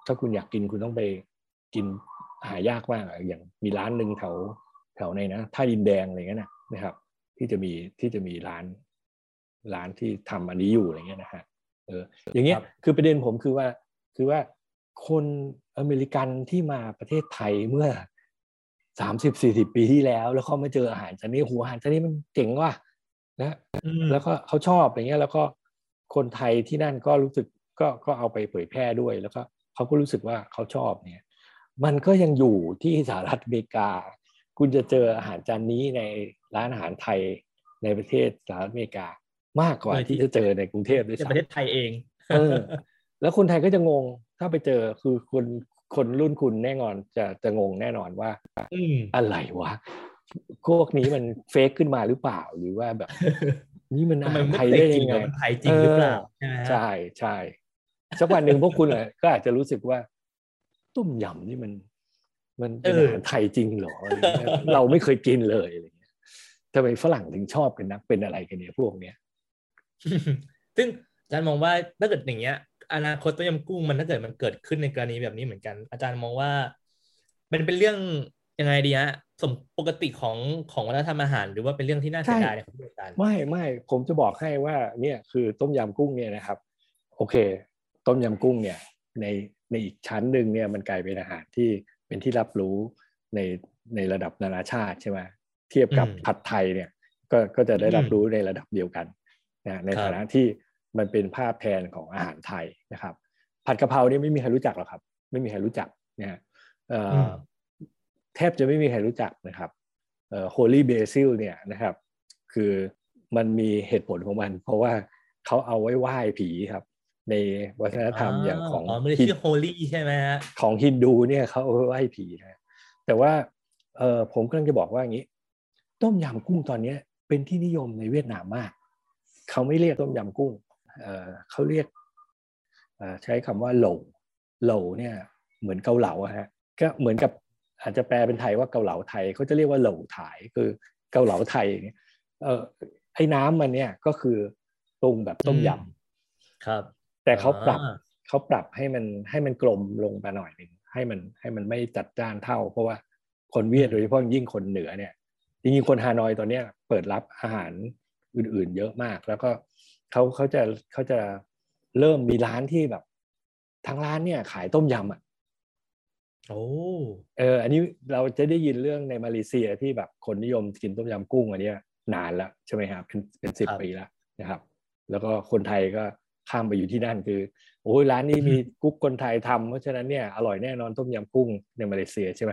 ถ้าคุณอยากกินคุณต้องไปกินหายากมากอะอย่างมีร้านหนึ่งแถวแถวในนะท่าดินแดงอะไรเงี้ยนะนะครับ ที่จะมีที่จะมีร้านร้านที่ทำอันนี้อยู่อะไรเงี้ยนะฮะ เอออย่างเงี้ยครับคือประเด็นผมคือว่าคือว่าคนอเมริกันที่มาประเทศไทยเมื่อสามสิบสี่สิบปีที่แล้ว แล้วเขามาเจออาหารจานนี้หัวอาหารจานนี้มันเจ๋งว่ะนะอืมแล้วก็เขาชอบอย่างเงี้ยแล้วก็คนไทยที่นั่นก็รู้สึกก็ก็เอาไปเผยแพร่ด้วยแล้วก็เขาก็รู้สึกว่าเขาชอบเนี่ย มันก็ยังอยู่ที่สหรัฐอเมริกา คุณจะเจออาหารจานนี้ในร้านอาหารไทยในประเทศสหรัฐอเมริกา มากกว่าที่จะเจอในกรุงเทพด้วยในซ้ำประเทศไทยเองเออแล้วคนไทยก็จะงง ถ้าไปเจอคือคนคนรุ่นคุณแน่นอนจะจะงงแน่นอนว่าอืมอะไรวะพวกนี้มันเฟกขึ้นมาหรือเปล่าหรือว่าแบบ นี่มันอาทำไมหารไม่ไทยเคยได้กินยังไงกับมันไทยจริงหรือเปล่าใช่ไหมฮะใช่ใช่สักวันหนึ่งพวกคุณอะก็อาจจะรู้สึกว่า ต้มยำนี่มัน มันเป็นอาหารไทยจริงเหรออะไรเงี้ยเราไม่เคยกินเลยอะไรเงี้ยทำไมฝรั่งถึงชอบกันนักเป็นอะไรกันเนี่ยพวกเนี้ย ซึ่งอาจารย์มองว่าถ้าเกิดอย่างเงี้ย อนาคตต้มยำกุ้งมันถ้าเกิดมันเกิดขึ้นในกรณีแบบนี้เหมือนกัน อาจารย์มองว่า มันเป็นเรื่องยังไงดีฮะสมปกติของของวัฒนธรรมอาหาร หรือว่าเป็นเรื่องที่น่าเสียดายในความคิดอาจารย์ไม่ไม่ผมจะบอกให้ว่าเนี่ยคือต้มยำกุ้งเนี่ยนะครับ โอเค ต้มยำกุ้งเนี่ยในในอีกชั้นหนึ่งเนี่ยมันกลายเป็นอาหารที่เป็นที่รับรู้ในในระดับนานาชาติใช่ไหมเทียบกับอืมผัดไทยเนี่ยก็ก็จะได้รับอืมรู้ในระดับเดียวกัน นะในครับฐานะที่มันเป็นภาพแทนของอาหารไทยนะครับ ผัดกะเพรานี่ไม่มีใครรู้จักหรอกครับ ไม่มีใครรู้จักนะฮะเอ่ออมแทบจะไม่มีใครรู้จักนะครับเอ่อ holy basil เนี่ยนะครับ คือมันมีเหตุผลของมัน เพราะว่าเขาเอาไว้ไหว้ผีครับ ในวัฒนธรรมอย่างของอ๋อไม่ได้ฮินชื่อโฮลี่ใช่ไหมฮะของฮินดูเนี่ยเขาเอาไว้ไหว้ผีนะแต่ว่าเออผมกำลังจะบอกว่าอย่างนี้ ต้มยำกุ้งตอนเนี้ยเป็นที่นิยมในเวียดนามมาก เขาไม่เรียกต้มยำกุ้งเออเขาเรียกเอ่อใช้คำว่าโหลโหลเนี่ยเหมือนเกาเหลาอะฮะก็เหมือนกับอาจจะแปลเป็นไทยว่าเกาเหลาไทยเขาจะเรียกว่าโหลถ่ายคือเกาเหลาไทยเนี่ยเออไอ้น้ำมันเนี่ยก็คือปรุงแบบต้มยำครับ แต่เขาปรับอ่าเขาปรับให้มันให้มันกลมลงมาหน่อยหนึ่งให้มันให้มันไม่จัดจ้านเท่า เพราะว่าคนเวียดโดยเฉพาะยิ่งคนเหนือเนี่ยจริงๆคนฮานอยตอนเนี้ยเปิดรับอาหาร อื่น ๆ เยอะมาก แล้วก็เขาเขาจะเขาจะเริ่มมีร้านที่แบบทางร้านเนี่ยขายต้มยำอะโอ้เออ อันนี้เราจะได้ยินเรื่องในมาเลเซียที่แบบคนนิยมกินต้มยำกุ้งอันเนี้ยนานแล้วใช่ไหมครับเป็นเป็นสิบปีแล้วนะครับ แล้วก็คนไทยก็ข้ามไปอยู่ที่นั่นคือโอ้ยร้านนี้มีกุ๊กคนไทยทำเพราะฉะนั้นเนี่ยอร่อยแน่นอนต้มยำกุ้งในมาเลเซียใช่ไหม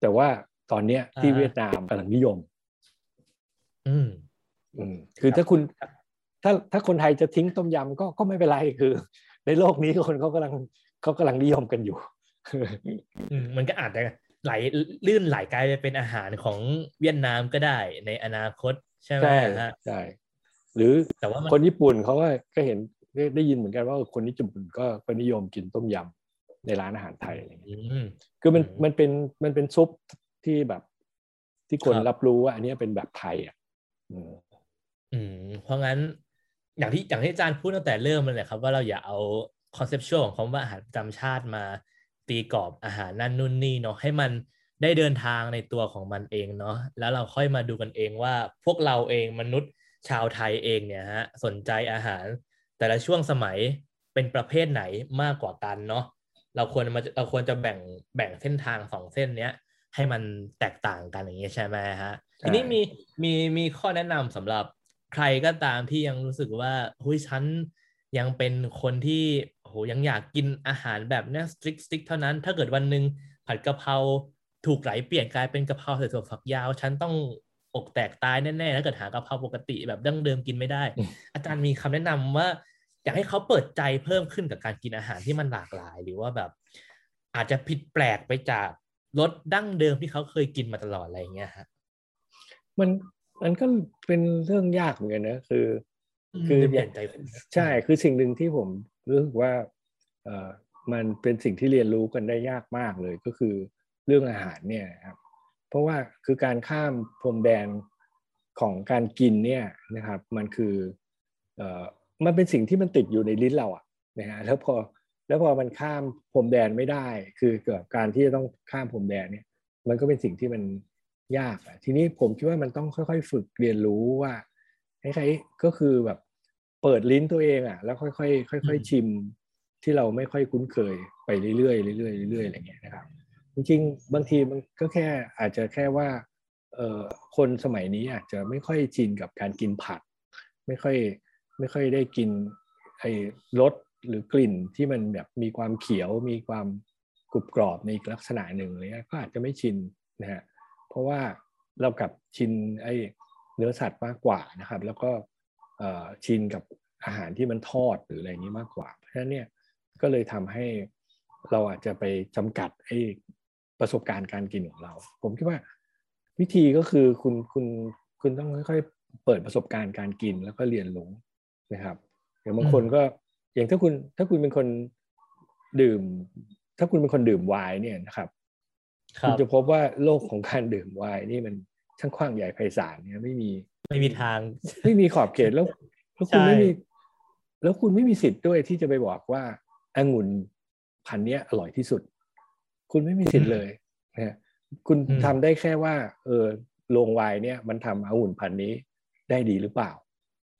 แต่ว่าตอนเนี้ยที่เวียดนามกำลังนิยม อืมอืม คือถ้าคุณถ้าถ้าคนไทยจะทิ้งต้มยำก็ก็ไม่เป็นไรคือ ในโลกนี้คนเขากำลังเขากำลังนิยมกันอยู่อืมมันก็อาจจะไหลลื่นไหลกลายไปเป็นอาหารของเวียดนามก็ได้ในอนาคตใช่ไหมใช่ฮะใช่หรือแต่ว่ามันคนญี่ปุ่นเขาก็ก็เห็นได้ได้ยินเหมือนกันว่าคนญี่ปุ่นก็ก็นิยมกินต้มยำในร้านอาหารไทยอะไรอย่างเงี้ยอืมคือมันอืมมันเป็นมันเป็นซุปที่แบบ ที่คนครับรับรู้ว่าอันเนี้ยเป็นแบบไทยอะ อืมเพราะงั้นอย่างที่อย่างที่อาจารย์พูดตั้งแต่เริ่มเลยแหละครับ ว่าเราอย่าเอาคอนเซปชวลของคำว่าอาหารประจำชาติมาตีกรอบอาหารนั่นนู่นนี่เนาะให้มันได้เดินทางในตัวของมันเองเนาะแล้วเราค่อยมาดูกันเองว่าพวกเราเองมนุษย์ชาวไทยเองเนี่ยฮะสนใจอาหาร แต่ละช่วงสมัยเป็นประเภทไหนมากกว่ากันเนาะเราควรมาเราควรจะแบ่งแบ่งเส้นทางสองเส้นเนี้ยให้มันแตกต่างกันอย่างเงี้ยใช่ไหมฮะทีนี้มีมีมีข้อแนะนำสำหรับ ใครก็ตามที่ยังรู้สึกว่าเฮ้ยฉันยังเป็นคนที่โหยังอยากกินอาหารแบบเนี้ยสตริกสติกเท่านั้น ถ้าเกิดวันหนึ่งผัดกะเพราถูกไหลเปลี่ยนกลายเป็นกะเพราใส่ถั่วฝักยาว ฉันต้องอกแตกตายแน่ๆถ้าเกิดหากะเพราปกติแบบดั้งเดิมกินไม่ได้ อาจารย์มีคำแนะนำว่า อยากให้เขาเปิดใจเพิ่มขึ้นกับการกินอาหารที่มันหลากหลาย หรือว่าแบบ อาจจะผิดแปลกไปจากรสดั้งเดิมที่เขาเคยกินมาตลอดอะไรอย่างเงี้ยฮะมัน มันก็เป็นเรื่องยากเหมือนกันนะคือ คือเปลี่ยนใจคนใช่คือสิ่งหนึ่งที่ผมรู้สึกว่าเออมันเป็นสิ่งที่เรียนรู้กันได้ยากมากเลยก็คือเรื่องอาหารเนี่ยครับ เพราะว่าคือการข้ามพรมแดนของการกินเนี่ยนะครับ มันคือเอ่อมันเป็นสิ่งที่มันติดอยู่ในลิ้นเราอะนะฮะแล้วพอแล้วพอมันข้ามพรมแดนไม่ได้ คือเกิดการที่จะต้องข้ามพรมแดนเนี่ย มันก็เป็นสิ่งที่มัน ยากอะทีนี้ผมคิดว่ามันต้องค่อยๆ ฝึกเรียนรู้ว่าคล้ายๆก็คือแบบเปิดลิ้นตัวเองอะแล้วค่อยๆค่อย ๆ ชิมที่เราไม่ค่อยคุ้นเคยไปเรื่อยๆเรื่อยๆเรื่อยๆอะไรเงี้ยนะครับ จริงๆ บางทีมันก็แค่อาจจะแค่ว่าเอ่อคนสมัยนี้อาจจะไม่ค่อยชินกับการกินผัก ไม่ค่อยไม่ค่อยได้กินไอ้รสหรือกลิ่นที่มันแบบมีความเขียวมีความกรุบกรอบในอีกลักษณะหนึ่งอะไรเงี้ยก็อาจจะไม่ชินนะฮะ เพราะว่าเรากับชินไอ้เนื้อสัตว์มากกว่านะครับ แล้วก็ชินกับอาหารที่มันทอดหรืออะไรนี้มากกว่า เพราะฉะนั้นเนี่ยก็เลยทำให้เราอาจจะไปจำกัดไอ้ประสบการณ์การกินของเรา ผมคิดว่าวิธีก็คือคุณคุณคุณต้องค่อยๆเปิดประสบการณ์การกินแล้วก็เรียนรู้นะครับอย่างบางคนก็อย่างถ้าคุณถ้าคุณเป็นคนดื่ม ถ้าคุณเป็นคนดื่มไวน์เนี่ยนะครับ ครัคุณบจะพบว่าโลกของการดื่มไวน์นี่มันช่างกว้างใหญ่ไพศาลเนี่ยไม่มีไม่มีทาง ไม่มีขอบเขตแล้วแล้วคุณใช่ไม่มี แล้วคุณไม่มีสิทธิ์ด้วยที่จะไปบอกว่าองุ่นพันธุ์เนี้ยอร่อยที่สุด คุณไม่มีสิทธิ์เลยนะฮะคุณทำได้แค่ว่า เออโรงไวน์เนี่ย มันทำองุ่นพันธุ์นี้ได้ดีหรือเปล่า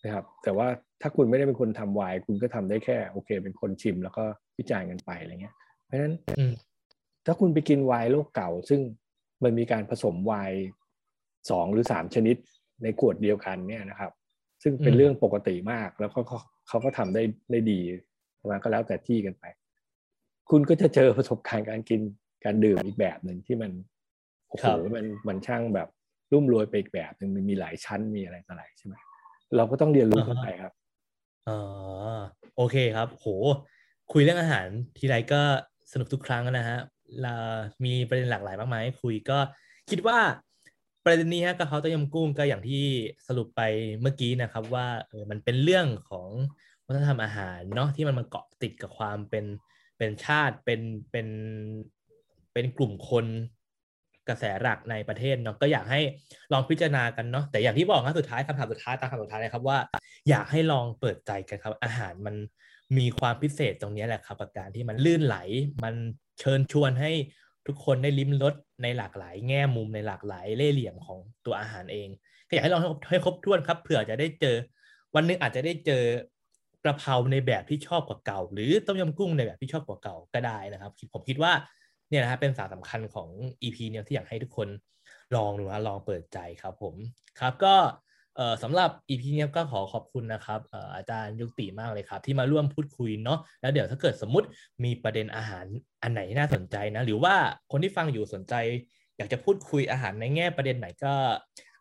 นะครับ แต่ว่าถ้าคุณไม่ได้เป็นคนทำไวน์คุณก็ทำได้แค่ โอเค เป็นคนชิมแล้วก็วิจารณ์กันไปอะไรเงี้ย เพราะฉะนั้นอืม ถ้าคุณไปกินไวน์โลกเก่า ซึ่งมันมีการผสมไวน์สองหรือสามชนิดในขวดเดียวกันเนี่ยนะครับ ซึ่งเป็นอืมเรื่องปกติมากแล้วก็เขาเขาก็ทำได้ได้ดีมาก็แล้วแต่ที่กันไป คุณก็จะเจอประสบการณ์การกินการดื่มอีกแบบหนึ่งที่มันโอ้โหมันมันช่างแบบรุ่มรวยไปอีกแบบหนึ่งมันมีหลายชั้นมีอะไรต่ออะไรใช่ไหมเราก็ต้องเรียนรู้กันไปครับอ๋อโอเคครับ โห คุยเรื่องอาหารทีไรก็สนุกทุกครั้งนะฮะเรา มีประเด็นหลากหลายมากมายให้คุยก็คิดว่าประเด็นนี้ฮะกะเพราต้มยำกุ้งก็อย่างที่สรุปไปเมื่อกี้นะครับ ว่าเออมันเป็นเรื่องของวัฒนธรรมอาหารเนาะที่มันมาเกาะติดกับความเป็นเป็นชาติเป็นเป็นเป็นกลุ่มคนกระแสหลักในประเทศเนาะก็อยากให้ลองพิจารณากันเนาะแต่อย่างที่บอกนะสุดท้ายคำถามสุดท้ายตามคำสุดท้ายเลยครับว่า อยากให้ลองเปิดใจกันครับ อาหารมันมีความพิเศษตรงนี้แหละครับกับการที่มันลื่นไหลมัน เชิญชวนให้ทุกคนได้ลิ้มรสในหลากหลาย แง่มุมในหลากหลายเล่เหลี่ยมของตัวอาหารเองก็อยากให้ลองให้ครบถ้วนครับเผื่อจะได้เจอ วันหนึงอาจจะได้เจอกระเพราในแบบที่ชอบกว่าเก่า หรือต้มยำกุ้งในแบบที่ชอบกว่าเก่าก็ได้นะครับ ผมคิดว่าเนี่ยนะครับเป็นสารสำคัญของ EP เนี่ยที่อยากให้ทุกคนลองดูนะลองเปิดใจครับผมครับก็ สำหรับ EP เนี้ยก็ขอขอบคุณนะครับเอ่ออาจารย์ยุติมากเลยครับ ที่มาร่วมพูดคุยเนาะแล้วเดี๋ยวถ้าเกิดสมมติมีประเด็นอาหารอันไหนน่าสนใจนะ หรือว่าคนที่ฟังอยู่สนใจ อยากจะพูดคุยอาหารในแง่ประเด็นไหนก็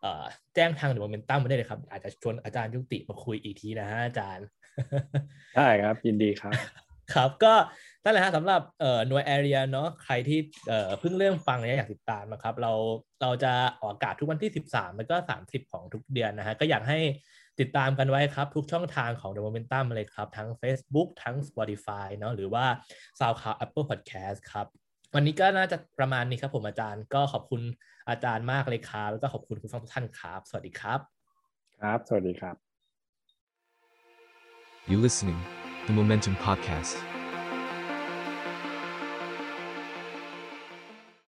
เอ่อแจ้งทางเดอะโมเมนตัมมาได้เลยครับ อาจจะชวนอาจารย์ยุติมาคุยอีกทีนะฮะอาจารย์ได้ครับยินดีครับ ครับก็ นั่นแหละฮะสำหรับเอ่อหน่วยแอเรียเนาะใครที่เอ่อเพิ่งเริ่มฟังเนี่ยอยากติดตามนะครับเราเราจะออกอากาศทุกวันที่ 13 แล้วก็ 30 ของทุกเดือนนะฮะก็อยากให้ติดตามกันไว้ครับ ทุกช่องทางของ The Momentum เลยครับ ทั้ง Facebook ทั้ง Spotify เนาะหรือว่า SoundCloud Apple Podcast ครับ วันนี้ก็น่าจะประมาณนี้ครับผมอาจารย์ก็ขอบคุณอาจารย์มากเลยครับ แล้วก็ขอบคุณคุณฟังทุกท่านครับ สวัสดีครับ ครับ สวัสดีครับ You listening, the Momentum Podcast.